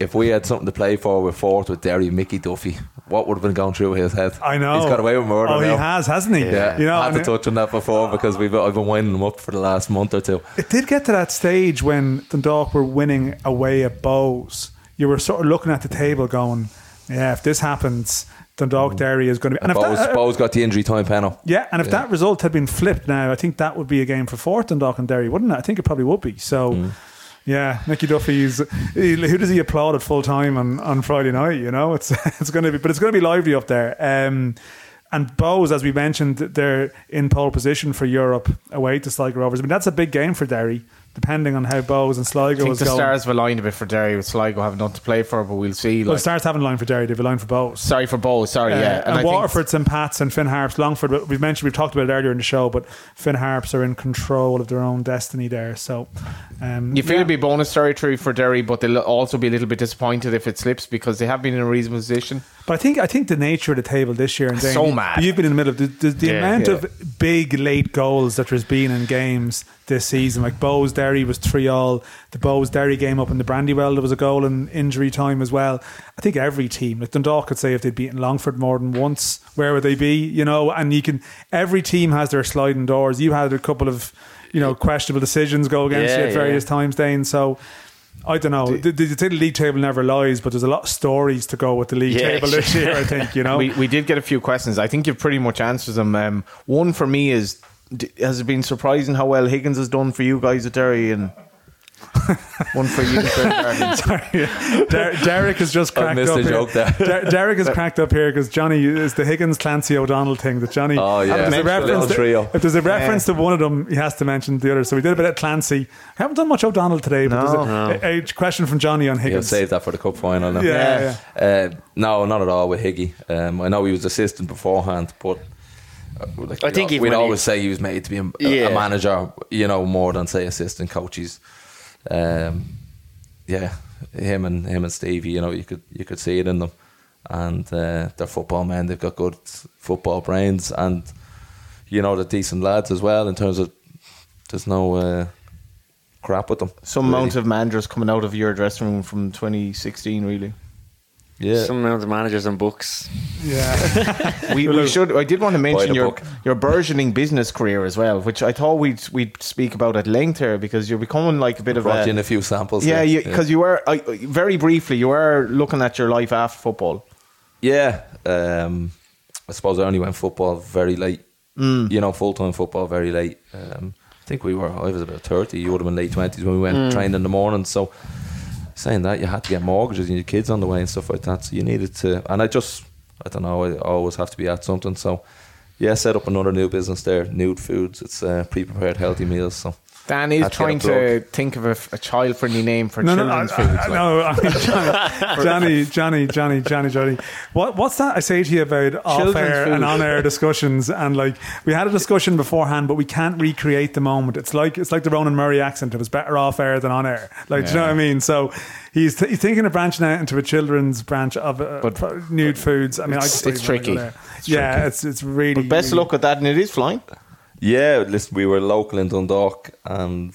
E: If we had something to play for with fourth with Derry, Mickey Duffy, what would have been going through his head?
C: I know
E: he's got away with murder
C: Oh,
E: now.
C: he has, hasn't he?
E: Yeah,
C: you know,
E: I had to touch on that before because we've I've been winding him up for the last month or two.
C: It did get to that stage when Dundalk were winning away at Bohs. You were sort of looking at the table going, yeah, if this happens, Dundalk Derry is going to be.
E: And
C: if
E: Bohs,
C: that- uh,
E: Bohs got the injury time panel.
C: yeah, and if that result had been flipped now, I think that would be a game for fourth Dundalk and Derry, wouldn't it? I think it probably would be. So,
E: Mm.
C: Yeah, Mickey Duffy's. he- Who does he applaud at full time on, on Friday night? You know, it's [LAUGHS] it's going to be, but it's going to be lively up there. Um, and Bohs, as we mentioned, they're in pole position for Europe away to Sligo Rovers. I mean, that's a big game for Derry, depending on how Bohs and Sligo I
F: think
C: is
F: the
C: going.
F: stars have aligned a bit for Derry with Sligo having nothing to play for, but we'll see.
C: well,
F: Like,
C: Stars haven't a line for Derry; they've a line for Bohs.
F: sorry for Bo. Sorry,
C: Uh,
F: yeah.
C: and,
F: think-
C: Waterford, St Pat's, and Finn Harps, Longford. We've mentioned, we've talked about it earlier in the show, but Finn Harps are in control of their own destiny there. So, um,
F: You feel
C: yeah.
F: it'd be bonus territory for Derry, but they'll also be a little bit disappointed if it slips because they have been in a reasonable position.
C: But I think I think the nature of the table this year and Dane,
F: So mad.
C: You've been in the middle of the, the, the
D: Yeah.
C: amount
F: Yeah.
C: of big late goals that there's been in games this season. Like Bohs Derry was three all. The Bohs Derry game up in the Brandywell, there was a goal in injury time as well. I think every team, like Dundalk, could say if they'd beaten Longford more than once, where would they be? You know, and you can. Every team has their sliding doors. You had a couple of, you know, questionable decisions go against
D: Yeah,
C: you at various
D: yeah.
C: times, Dane. So. I don't know. The, the, the league table never lies, but there's a lot of stories to go with the league
D: Yeah,
C: table this year. I think you [LAUGHS] know.
B: we, we did get a few questions. I think you've pretty much answered them. Um, one for me is has it been surprising how well Higgins has done for you guys at Derry and [LAUGHS] one for you. Bernard. [LAUGHS]
C: Der- Derek has just
E: I
C: cracked
E: missed
C: up.
E: a
C: here.
E: joke there.
C: Der- Derek has [LAUGHS] cracked up here because Johnny is the Higgins Clancy O'Donnell thing that Johnny.
E: Oh, yeah.
C: If there's a
E: Mention the
C: reference,
E: little
C: to,
E: trio.
C: if there's a reference to one of them, he has to mention the other. So we did a bit of Clancy. I haven't done much O'Donnell today, but
B: No.
C: there's a, a, a question from Johnny on Higgins.
E: He'll save that for the cup final now.
C: yeah, yeah.
E: Uh, no, not at all with Higgy. Um, I know he was assistant beforehand, but like
D: I
E: we'd
D: think
E: al-
D: even
E: we'd
D: when he-
E: always say he was made to be a, a-
D: Yeah.
E: a manager, you know, more than say assistant coaches. Um, yeah, him and him and Stevie, you know, you could you could see it in them, and uh, they're football men. They've got good football brains, and you know, they're decent lads as well. In terms of there's no uh, crap with them.
B: Some
E: really.
B: amount of managers coming out of your dressing room from 2016, really.
E: Yeah.
D: Some of the managers and books.
C: yeah. [LAUGHS]
B: We, we should. I did want to mention your
E: book.
B: your burgeoning business career as well, which I thought we'd we'd speak about at length here because you're becoming like a bit of
E: Brought
B: a
E: you in a few samples.
B: yeah,
E: there.
B: because you were I, very briefly you were looking at your life after football.
E: Yeah, um, I suppose I only went football very late.
B: Mm.
E: You know, full time football very late. Um, I think we were. I was about thirty. You would have been late twenties when we went
B: Mm.
E: trained in the morning. So, saying that, you had to get mortgages and your kids on the way and stuff like that. So you needed to. And I just, I don't know. I always have to be at something. So, yeah, set up another new business there. Nude Foods. It's uh, pre-prepared healthy meals. So
B: Dan is
E: Had to get a
B: trying to think of a, a child-friendly name for
C: No, no, I,
B: children's
C: I,
B: foods.
C: I,
B: like.
C: no, I mean, [LAUGHS] Johnny, Johnny, Johnny, Johnny, Johnny. What, what's that I say to you about off-air and on-air discussions? And like, we had a discussion beforehand, but we can't recreate the moment. It's like it's like the Ronan Murray accent. It was better off-air than on-air. Like, do you know what I mean? So he's he's thinking of branching out into a children's branch of uh,
B: But-
C: pro- nude foods. I mean, I
B: It's-
C: just don't
B: it's
C: even
B: tricky.
C: yeah, it's it's really.
B: But best of
C: really-
B: luck with that, and it is flying.
E: Yeah, listen, we were local in Dundalk and.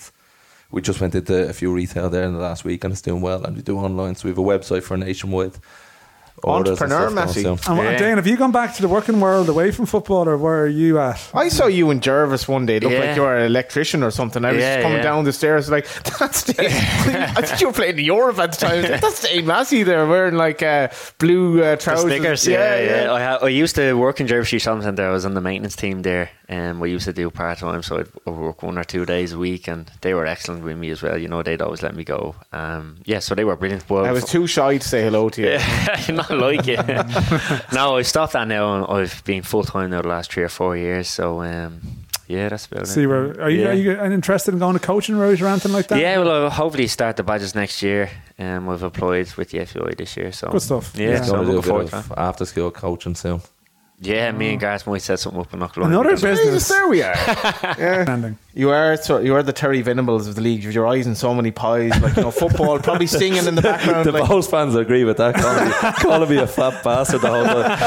E: We just went into a few retail there in the last week and it's doing well. And we do online, so we have a website for nationwide orders and
B: Entrepreneur,
E: stuff now,
B: Massey.
E: so-
C: And what-
D: Yeah.
C: Dane, have you gone back to the working world away from football, or where are you at?
B: I saw you in Jervis one day. It looked
D: Yeah.
B: like you were an electrician or something. I was
D: Yeah,
B: just coming
D: yeah.
B: down the stairs like [LAUGHS] that's Dane. [LAUGHS] I think you were playing in Europe at the time. I was like, that's Dane Massey there wearing like uh, blue uh,
D: The
B: trousers.
D: Snickers, yeah, yeah. I, ha- I used to work in Jervis Jersey Shopping Centre. I was on the maintenance team there, and we used to do part time, so I'd I'd work one or two days a week, and they were excellent with me as well. You know, they'd always let me go. Um, yeah, so they were brilliant. Well,
B: I was too shy to say hello to you.
D: Yeah, [LAUGHS] not like it. [LAUGHS] no, I stopped that now, and I've been full time now the last three or four years. So, um, yeah, that's about
C: See,
D: it.
C: where are you?
D: Yeah.
C: Are you interested in going to coaching route or anything like that?
D: Yeah, well, I'll hopefully start the badges next year. Um, we've applied with the FAI this year, so
C: Good stuff.
D: Yeah,
C: Yeah.
D: so
E: Going
D: I'm
E: to a
D: looking forward to
E: after school coaching soon.
D: Yeah, me and Gareth might set something up in Knocklow.
C: Another
B: Jesus,
C: business.
B: there we are. [LAUGHS] yeah. You are so you are the Terry Venables of the league. You've your eyes in so many pies, like you know, football, probably [LAUGHS] singing in the background.
E: The
B: like,
E: Bohs fans agree with that. Calling me, calling me a fat bastard the whole time.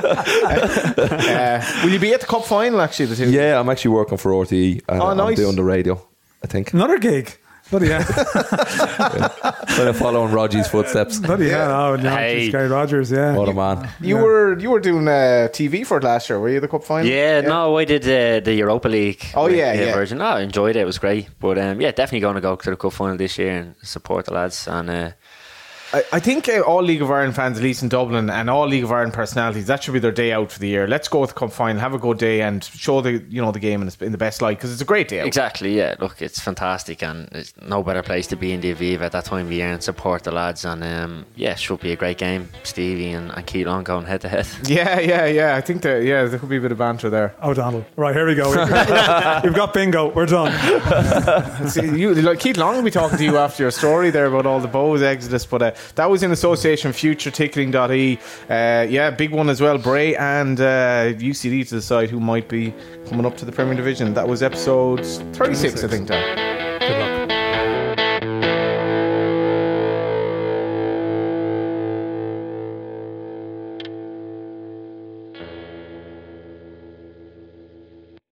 E: [LAUGHS]
B: uh, will you be at the cup final? Actually, the two.
E: Yeah, I'm actually working for RTE. Uh,
B: Oh, nice.
E: I'm doing the radio, I think.
C: Another gig. Bloody hell. [LAUGHS]
E: Kind of following Roger's footsteps.
C: Bloody hell. Oh, no,
D: Hey.
C: Sky Rogers, yeah.
E: What a man.
B: You
C: Yeah.
B: were you were doing uh, TV for it last year. Were you the cup final?
D: Yeah, no, I did uh, the Europa League.
B: Oh,
D: with
B: yeah,
D: the
B: yeah.
D: Version. No, I enjoyed it. It was great. But um, yeah, definitely going to go to the cup final this year and support the lads. And uh,
B: I, I think uh, all League of Ireland fans, at least in Dublin, and all League of Ireland personalities, that should be their day out for the year. Let's go with the cup final, have a good day, and show the you know the game in, its, in the best light because it's a great day out.
D: exactly, yeah. Look, it's fantastic, and it's no better place to be in the Aviva at that time of year and support the lads. And um, yeah, should be a great game. Stevie and, and Keelan going head to head. [LAUGHS]
B: Yeah, yeah, yeah. I think that yeah, there could be a bit of banter there.
C: Oh, Donald. Right, here we go. We've got, [LAUGHS] bingo. We're done. [LAUGHS]
B: See, you, like Keith Long will be talking to you after your story there about all the Bohs exodus, but uh, that was in association futureticketing.ie. Uh, yeah, big one as well. Bray and uh, UCD to decide who might be coming up to the Premier Division. That was episode 36, I think, Dan.